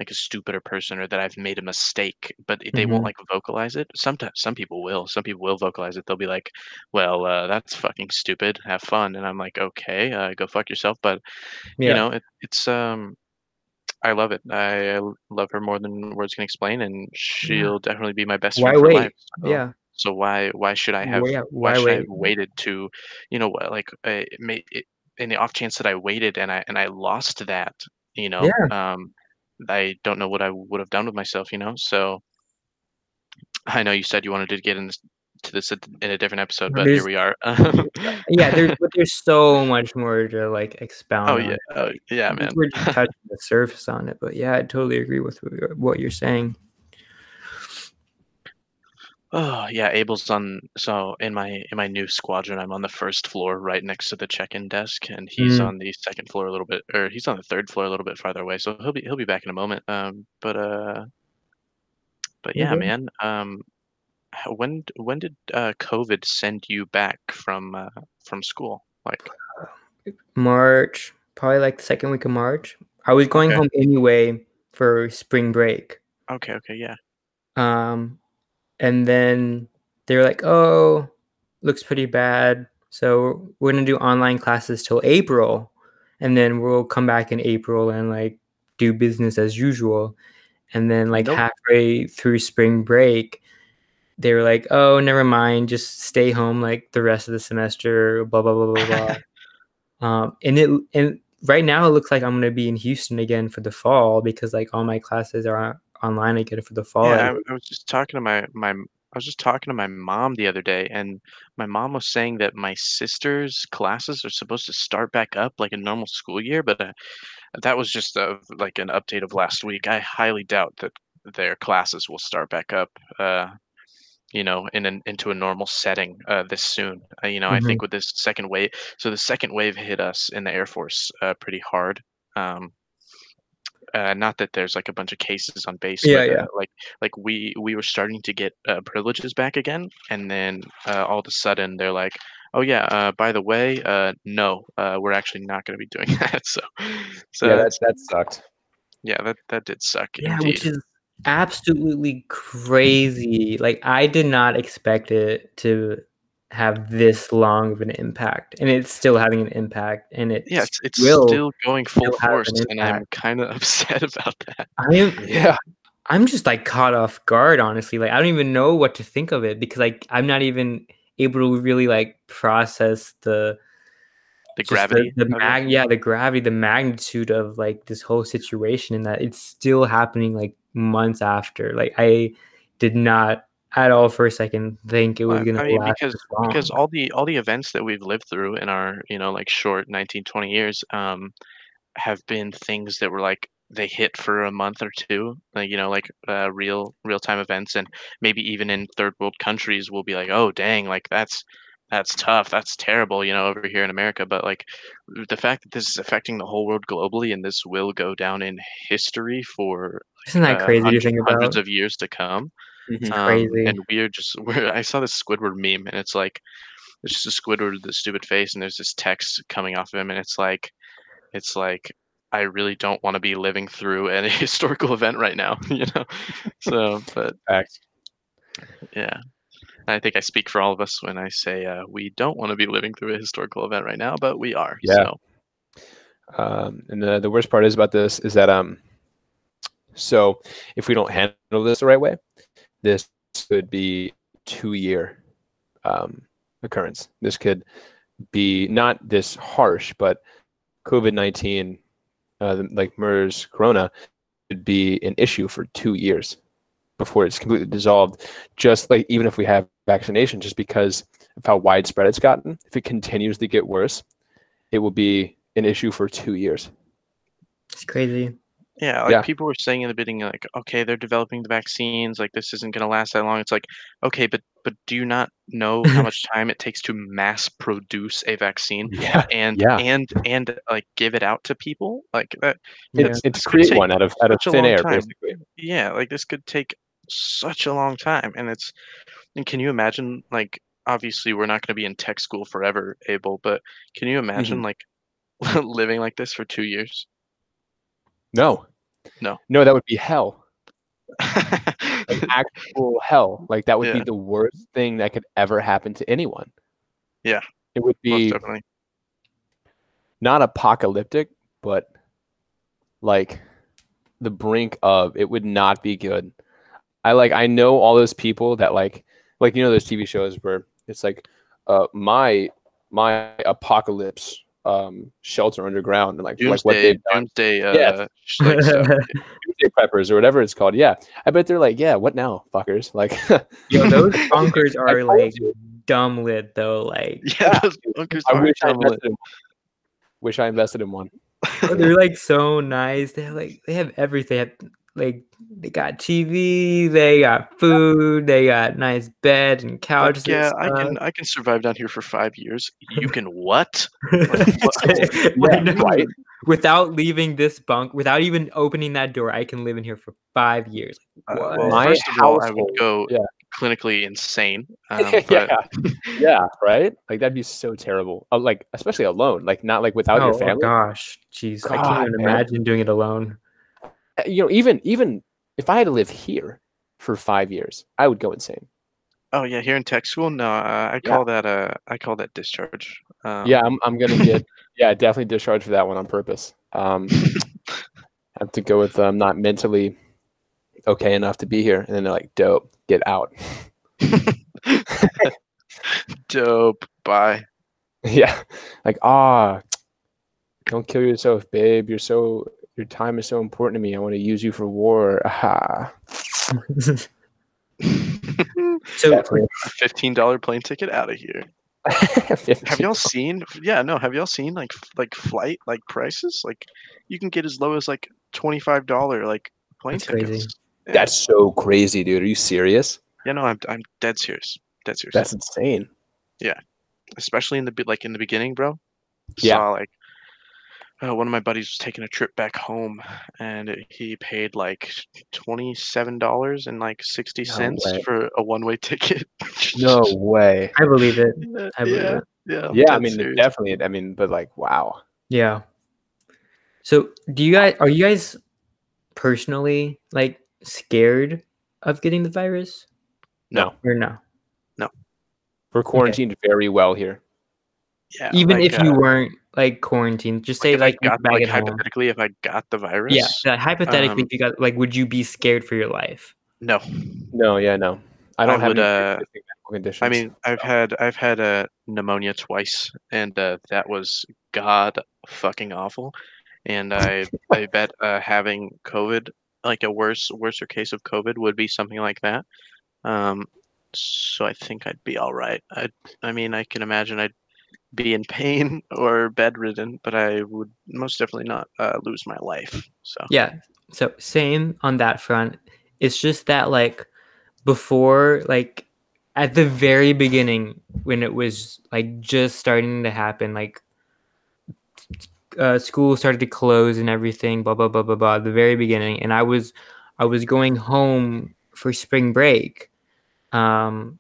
like a stupider person or that I've made a mistake, but they won't Mhm. like vocalize it. Sometimes some people will. Some people will vocalize it. They'll be like, "Well, uh, that's fucking stupid. Have fun." And I'm like, "Okay, uh, go fuck yourself." But Yeah. you know, it, it's um, I love it. I love her more than words can explain, and she'll definitely be my best Why friend for life. so- yeah. so why why should I have why, why should I have waited to, you know, like uh, it may it, in the off chance that I waited and I and I lost that, you know, um, I don't know what I would have done with myself, you know. So I know you said you wanted to get into this, to this at- in a different episode, but There's- here we are. Yeah, there's but there's so much more to like expound oh on. yeah, oh, yeah, man. We're just touching the surface on it, but yeah, I totally agree with what you're saying. Oh yeah, Abel's on. So in my in my new squadron, I'm on the first floor, right next to the check-in desk, and he's Mm. on the second floor a little bit, or he's on the third floor a little bit farther away. So he'll be he'll be back in a moment. Um, but uh, but yeah, Okay. man. Um, when d- when did uh COVID send you back from uh from school? Like, March, probably like the second week of March. I was going Okay. home anyway for spring break. okay, okay, yeah, Um, and then they were like, "Oh, looks pretty bad. So we're gonna do online classes till April, and then we'll come back in April and like do business as usual." And then like Nope. halfway through spring break, they were like, "Oh, never mind. Just stay home like the rest of the semester." Blah blah blah blah blah. um, and it and right now it looks like I'm gonna be in Houston again for the fall because like all my classes are online I get it for the fall. yeah. I, I was just talking to my my. I was just talking to my mom the other day, and my mom was saying that my sister's classes are supposed to start back up like a normal school year, but uh, that was just a, like an update of last week. I highly doubt that their classes will start back up. Uh, you know, in an into a normal setting uh, this soon. Uh, you know, I Mhm. think with this second wave, so the second wave hit us in the Air Force uh, pretty hard. Um, uh, not that there's like a bunch of cases on base, Yeah, but yeah. uh, like like we we were starting to get uh, privileges back again, and then uh, all of a sudden they're like, oh yeah, uh, by the way, uh, no, uh, we're actually not going to be doing that. So, so yeah, that's- that that sucked. yeah, that that did suck. Yeah, indeed. which is absolutely crazy. Like I did not expect it to have this long of an impact, and it's still having an impact. And it yeah, it's, it's still going full still have an force, and I'm kind of upset about that. I am Yeah, I'm just like caught off guard, honestly. Like I don't even know what to think of it because like I'm not even able to really like process the The gravity, the, the mag yeah the gravity the magnitude of like this whole situation and that it's still happening like months after like i did not at all for a second think it was Well, gonna I last because because all the all the events that we've lived through in our you know like short 19 20 years um have been things that were like they hit for a month or two like you know like uh, real real time events. And maybe even in third world countries we'll be like oh dang like that's that's tough. That's terrible you know over here in america. But like the fact that this is affecting the whole world globally and this will go down in history for isn't that uh, crazy to think about? hundreds of years to come it's um, crazy and we're just we're, I saw this Squidward meme, and it's like it's just a Squidward with a stupid face, and there's this text coming off of him, and it's like it's like I really don't want to be living through any historical event right now, you know. So, but facts. yeah, I think I speak for all of us when I say uh, we don't want to be living through a historical event right now, but we are. Yeah. So Um, and the, the worst part is about this is that um, so if we don't handle this the right way, this could be two year um, occurrence. This could be not this harsh, but COVID nineteen, uh, like MERS, Corona, could be an issue for two years before it's completely dissolved. Just like even if we have vaccination, just because of how widespread it's gotten, if it continues to get worse, it will be an issue for two years. it's crazy Yeah, like Yeah. people were saying in the beginning, like, okay, they're developing the vaccines, like this isn't gonna last that long. It's like, okay, but but do you not know how much time it takes to mass produce a vaccine Yeah, and Yeah. and and like give it out to people? Like that, it's, it's create one out of out of thin air, time. basically. yeah, like this could take such a long time, and it's and can you imagine like obviously we're not gonna be in tech school forever, Abel, but can you imagine mm-hmm. like living like this for two years? No, No. no, that would be hell, like actual hell. Like that would Yeah. be the worst thing that could ever happen to anyone. Yeah. it would be definitely. not apocalyptic, but like the brink of it would not be good. I like I know all those people that like like you know those TV shows where it's like uh my my apocalypse um shelter underground and like like what Doomsday, they've done doomsday, uh, Yes. sh- like stuff. Doomsday preppers or whatever it's called. Yeah, I bet they're like, yeah, what now, fuckers? Like, Yo, those bunkers are like you. dumb lit though. Like Yeah, those bunkers I are wish I dumb lit. invested in. Wish I invested in one. they're like so nice. They have like they have everything. They have, like they got TV, they got food, they got nice bed and couches. Like, yeah, and I can. I can survive down here for five years. You can what? Like, Yeah, right. Without leaving this bunk, without even opening that door, I can live in here for five years. Uh, What? well, My first of all, I would go yeah. clinically insane. Um, but yeah, yeah, right. Like that'd be so terrible. Uh, like especially alone. Like not like without oh, your oh family. gosh, jeez, I can't even man. imagine doing it alone. You know, even even if I had to live here for five years, I would go insane. oh yeah, here in tech school, no, uh, I Yeah. call that uh, I call that discharge. Um, yeah, I'm I'm gonna get yeah definitely discharged for that one on purpose. Um, I have to go with I'm not mentally okay enough to be here, and then they're like, dope, get out. dope. Bye. yeah, like ah, don't kill yourself, babe. You're so your time is so important to me. I want to use you for war. Ah, so. Fifteen dollar plane ticket out of here. Have y'all seen? Yeah, no. Have y'all seen like like flight like prices? Like you can get as low as like twenty five dollar like plane That's crazy. tickets. Yeah. That's so crazy, dude. Are you serious? yeah, no. I'm I'm dead serious. Dead serious. That's insane. Yeah, especially in the like in the beginning, bro. Yeah. Saw like uh, one of my buddies was taking a trip back home, and it- he paid like twenty seven dollars and like sixty cents way. for a one way ticket. No way. I believe it. yeah, I believe yeah, it. yeah. I'm Yeah, I mean, serious. definitely. I mean, but like, wow. Yeah. So, do you guys are you guys personally like scared of getting the virus No, or no? no? we're quarantined very well here. Yeah, Even like, if you uh, weren't like quarantined, just say if like, got, like at home. hypothetically, if I got the virus, Yeah, like, hypothetically, um, if you got like, would you be scared for your life? no. No, yeah, no. I don't I have would, any uh, conditions. I mean, I've had I've had a pneumonia twice, and uh, that was god fucking awful. And I I bet uh, having COVID, like a worse worser case of COVID, would be something like that. Um, so I think I'd be all right. I I mean, I can imagine I'd be in pain or bedridden, but I would most definitely not uh, lose my life. So Yeah. So same on that front. It's just that like before like at the very beginning when it was like just starting to happen like uh, school started to close and everything blah blah blah blah blah the very beginning and I was I was going home for spring break um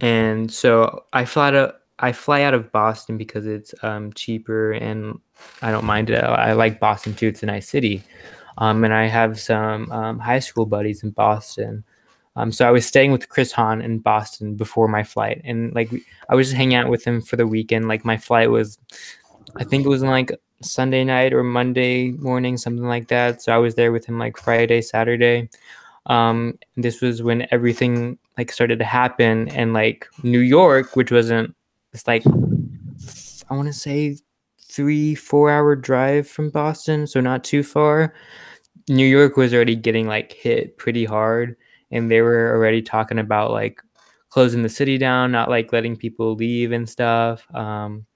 and so I fly to I fly out of Boston because it's um cheaper and I don't mind it. I like Boston too. It's a nice city. Um, and I have some um, high school buddies in Boston. Um, so I was staying with Chris Hahn in Boston before my flight, and like I was just hanging out with him for the weekend. Like my flight was, I think it was like Sunday night or Monday morning, something like that. So I was there with him like Friday, Saturday. Um, this was when everything like started to happen, and like New York, which wasn't, it's like I want to say three, four hour drive from Boston, so not too far. New York was already getting like hit pretty hard, and they were already talking about like closing the city down, not like letting people leave and stuff. Um,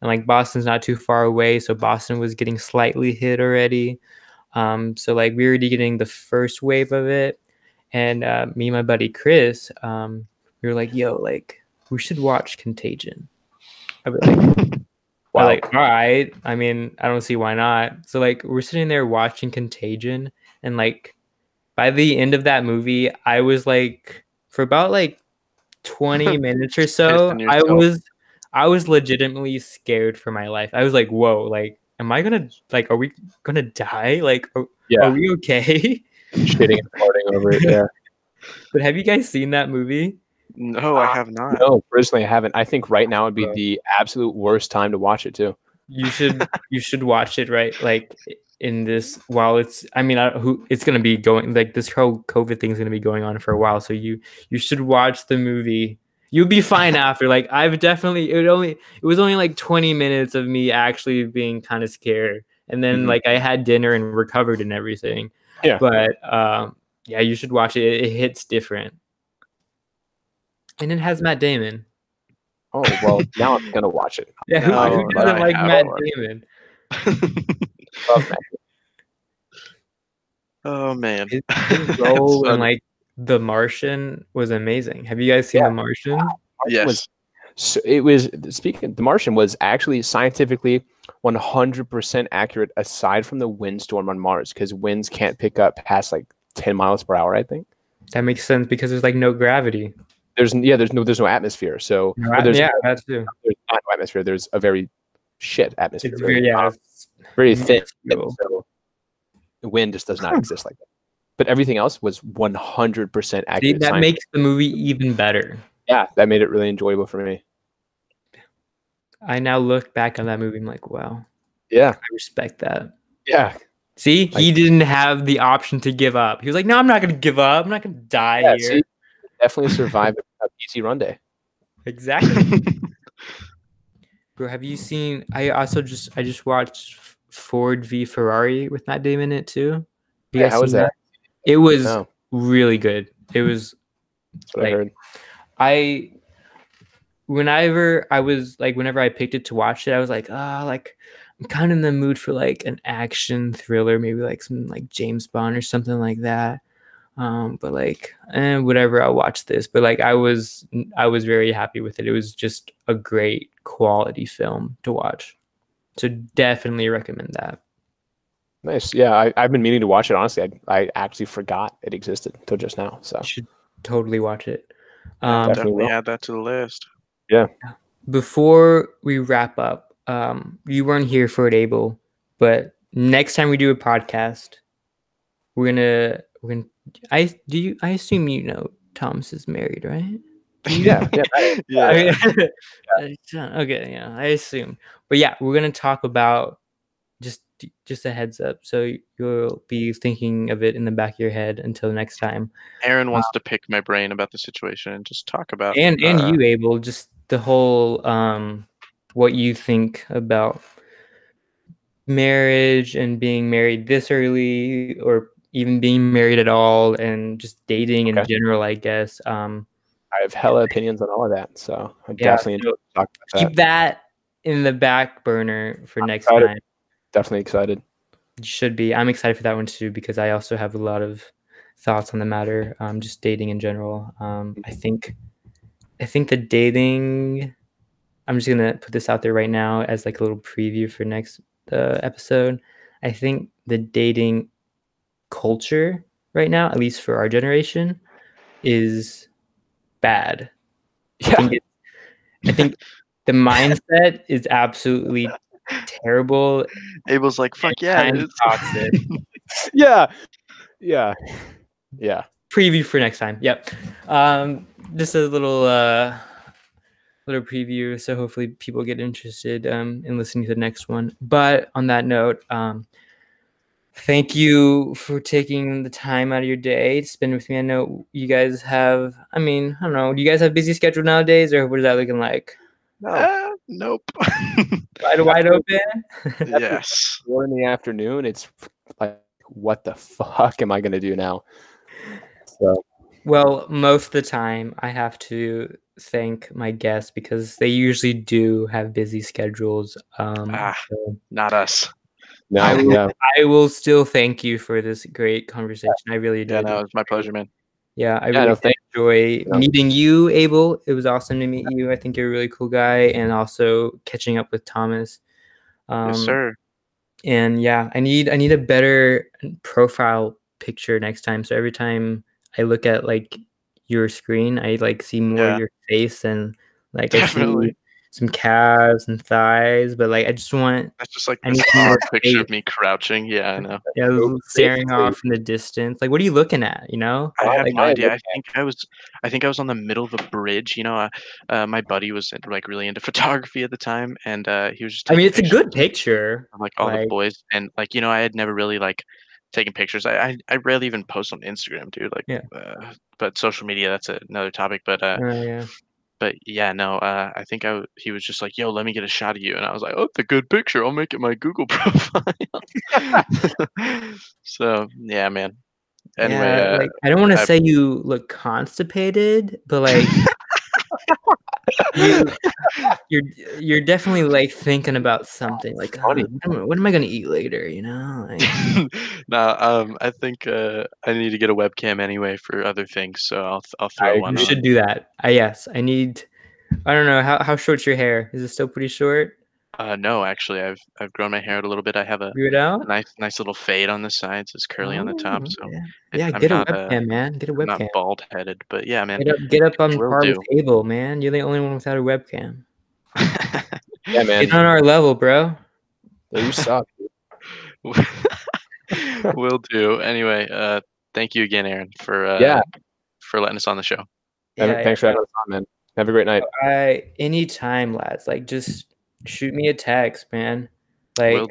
and like Boston's not too far away, so Boston was getting slightly hit already. Um, so like we were already getting the first wave of it, and uh, me and my buddy Chris, um, we were like, "Yo, like we should watch Contagion." I was like, wow. like, all right. I mean, I don't see why not. So like we're sitting there watching Contagion and like by the end of that movie, I was like for about like 20 minutes or so, I was I was legitimately scared for my life. I was like, whoa, like am I gonna like are we gonna die? Like are, Yeah. are we okay? shitting and farting over it. Yeah. but have you guys seen that movie? No, I have not. No, personally, I haven't. I think right now would be the absolute worst time to watch it too. you should you should watch it right like in this while it's i mean I, who it's going to be going like this whole covid thing is going to be going on for a while so you you should watch the movie you'll be fine after like i've definitely it only it was only like 20 minutes of me actually being kind of scared and then Mhm. like i had dinner and recovered and everything Yeah. but um yeah you should watch it it, it hits different and it has matt damon Oh well, now I'm gonna watch it. yeah who, No, who doesn't I like matt damon Love that. oh man. his, his role in like The Martian was amazing. Have you guys seen Yeah. The Martian? Martian Yes. was so it was speaking the Martian was actually scientifically 100% accurate aside from the windstorm on Mars because winds can't pick up past like 10 miles per hour I think That makes sense because there's like no gravity. There's yeah there's no there's no atmosphere so No there's, yeah, that too. there's not no atmosphere there's a very shit atmosphere It's very, very yeah. very thin so the wind just does not exist like that but everything else was 100% See, accurate that science. makes the movie even better. yeah that made it really enjoyable for me I now look back on that movie. I'm like, wow, yeah I respect that. yeah See, he didn't have the option to give up. He was like, no, I'm not gonna give up. I'm not gonna die Yeah, here. see, definitely survive a PC run day. Exactly. Bro, have you seen? I also just I just watched Ford v Ferrari with Matt Damon in it too. Yeah, how was seen that? It was No, really good. It was that's what I heard. I whenever I was like, whenever I picked it to watch it, I was like, ah, like I'm kind of in the mood for like an action thriller, maybe like some like James Bond or something like that. Um, but like, eh, whatever, I'll watch this. But like, I was, I was very happy with it. It was just a great quality film to watch. So definitely recommend that. Nice. Yeah, I, I've been meaning to watch it. Honestly, I, I actually forgot it existed until just now. So You should totally watch it. definitely Um, Definitely will. add that to the list. Yeah before we wrap up, um, you weren't here for it, Abel, but next time we do a podcast, we're gonna we're gonna. I do you? I assume you know Thomas is married, right? yeah, yeah, I- yeah. I mean- Uh, okay, yeah, I assume. But yeah, we're gonna talk about just just a heads up, so you'll be thinking of it in the back of your head until next time. Aaron wants to pick my brain about the situation and just talk about and and uh, you Abel, just the whole um what you think about marriage and being married this early or even being married at all and just dating in general i guess um I have hella opinions on all of that. So I Yeah, definitely enjoy so talking about keep that. that in the back burner for I'm next excited. time Definitely excited. you should be i'm excited for that one too because i also have a lot of thoughts on the matter um just dating in general um i think i think the dating i'm just gonna put this out there right now as like a little preview for next uh, episode i think the dating culture right now at least for our generation is bad I Yeah, think, it, I think the mindset is absolutely terrible Abel's like, fuck yeah. it's- toxic yeah, yeah, yeah. preview for next time. Yep. Um, just a little uh, little preview. So hopefully people get interested um, in listening to the next one. But on that note, um, thank you for taking the time out of your day to spend with me. I know you guys have. I mean, I don't know. Do you guys have busy schedule nowadays, or what is that looking like? No, Uh, nope. Wide wide open. yes. four in the afternoon. It's like, what the fuck am I gonna do now? So Well, most of the time I have to thank my guests because they usually do have busy schedules. Um, Ah. so Not us. No, I will- yeah, I will still thank you for this great conversation. I really do. Yeah, did. no, it's my pleasure, man. Yeah, I Yeah, really no, enjoy Yeah. meeting you, Abel. It was awesome to meet you. I think you're a really cool guy, and also catching up with Thomas. Um, yes, sir. and yeah i need i need a better profile picture next time so every time i look at like your screen i like see more Yeah. of your face and like i see Definitely. Some calves and thighs but like i just want That's just like I this need more hard picture faith. of me crouching. Yeah, I know. yeah, Nope, staring basically. off in the distance like what are you looking at you know I Oh, have like, no idea. I think I was, I think I was on the middle of a bridge. You know, uh, uh, my buddy was like really into photography at the time, and uh, he was just. i mean it's a good picture of, like all the boys, and like you know, I had never really like taken pictures. I I, I rarely even post on Instagram, dude. Like, Yeah. uh, but social media, that's another topic. But uh, uh, yeah but yeah, no, uh, I think I w- he was just like, "Yo, let me get a shot of you," and I was like, "Oh, the good picture. I'll make it my Google profile." so yeah, man. Anyway, yeah, uh, like i don't want to I- say you look constipated but like you, you're you're definitely like thinking about something like "Oh, what, am, I- what am I gonna eat later? You know, like, no, um, I think uh, I need to get a webcam anyway for other things, so I'll I'll throw I one. you should do that. I yes, I need. I don't know how how short's your hair. Is it still pretty short? Uh, no, actually, I've I've grown my hair out a little bit. I have a Grew it out. nice nice little fade on the sides. It's curly on the top, Oh, so yeah, it- yeah I'm get a not, uh, webcam, man. Get a I'm not bald headed. But yeah, man. Get up, get up on Will par do. with Abel, man. You're the only one without a webcam. yeah, man. Get on our level, bro. Yeah, you suck. Will do. Anyway, uh, thank you again, Aaron, for uh, Yeah. for letting us on the show. Evan, Yeah, Thanks for having us on, man. Have a great night. I anytime, lads. Like just shoot me a text, man. Like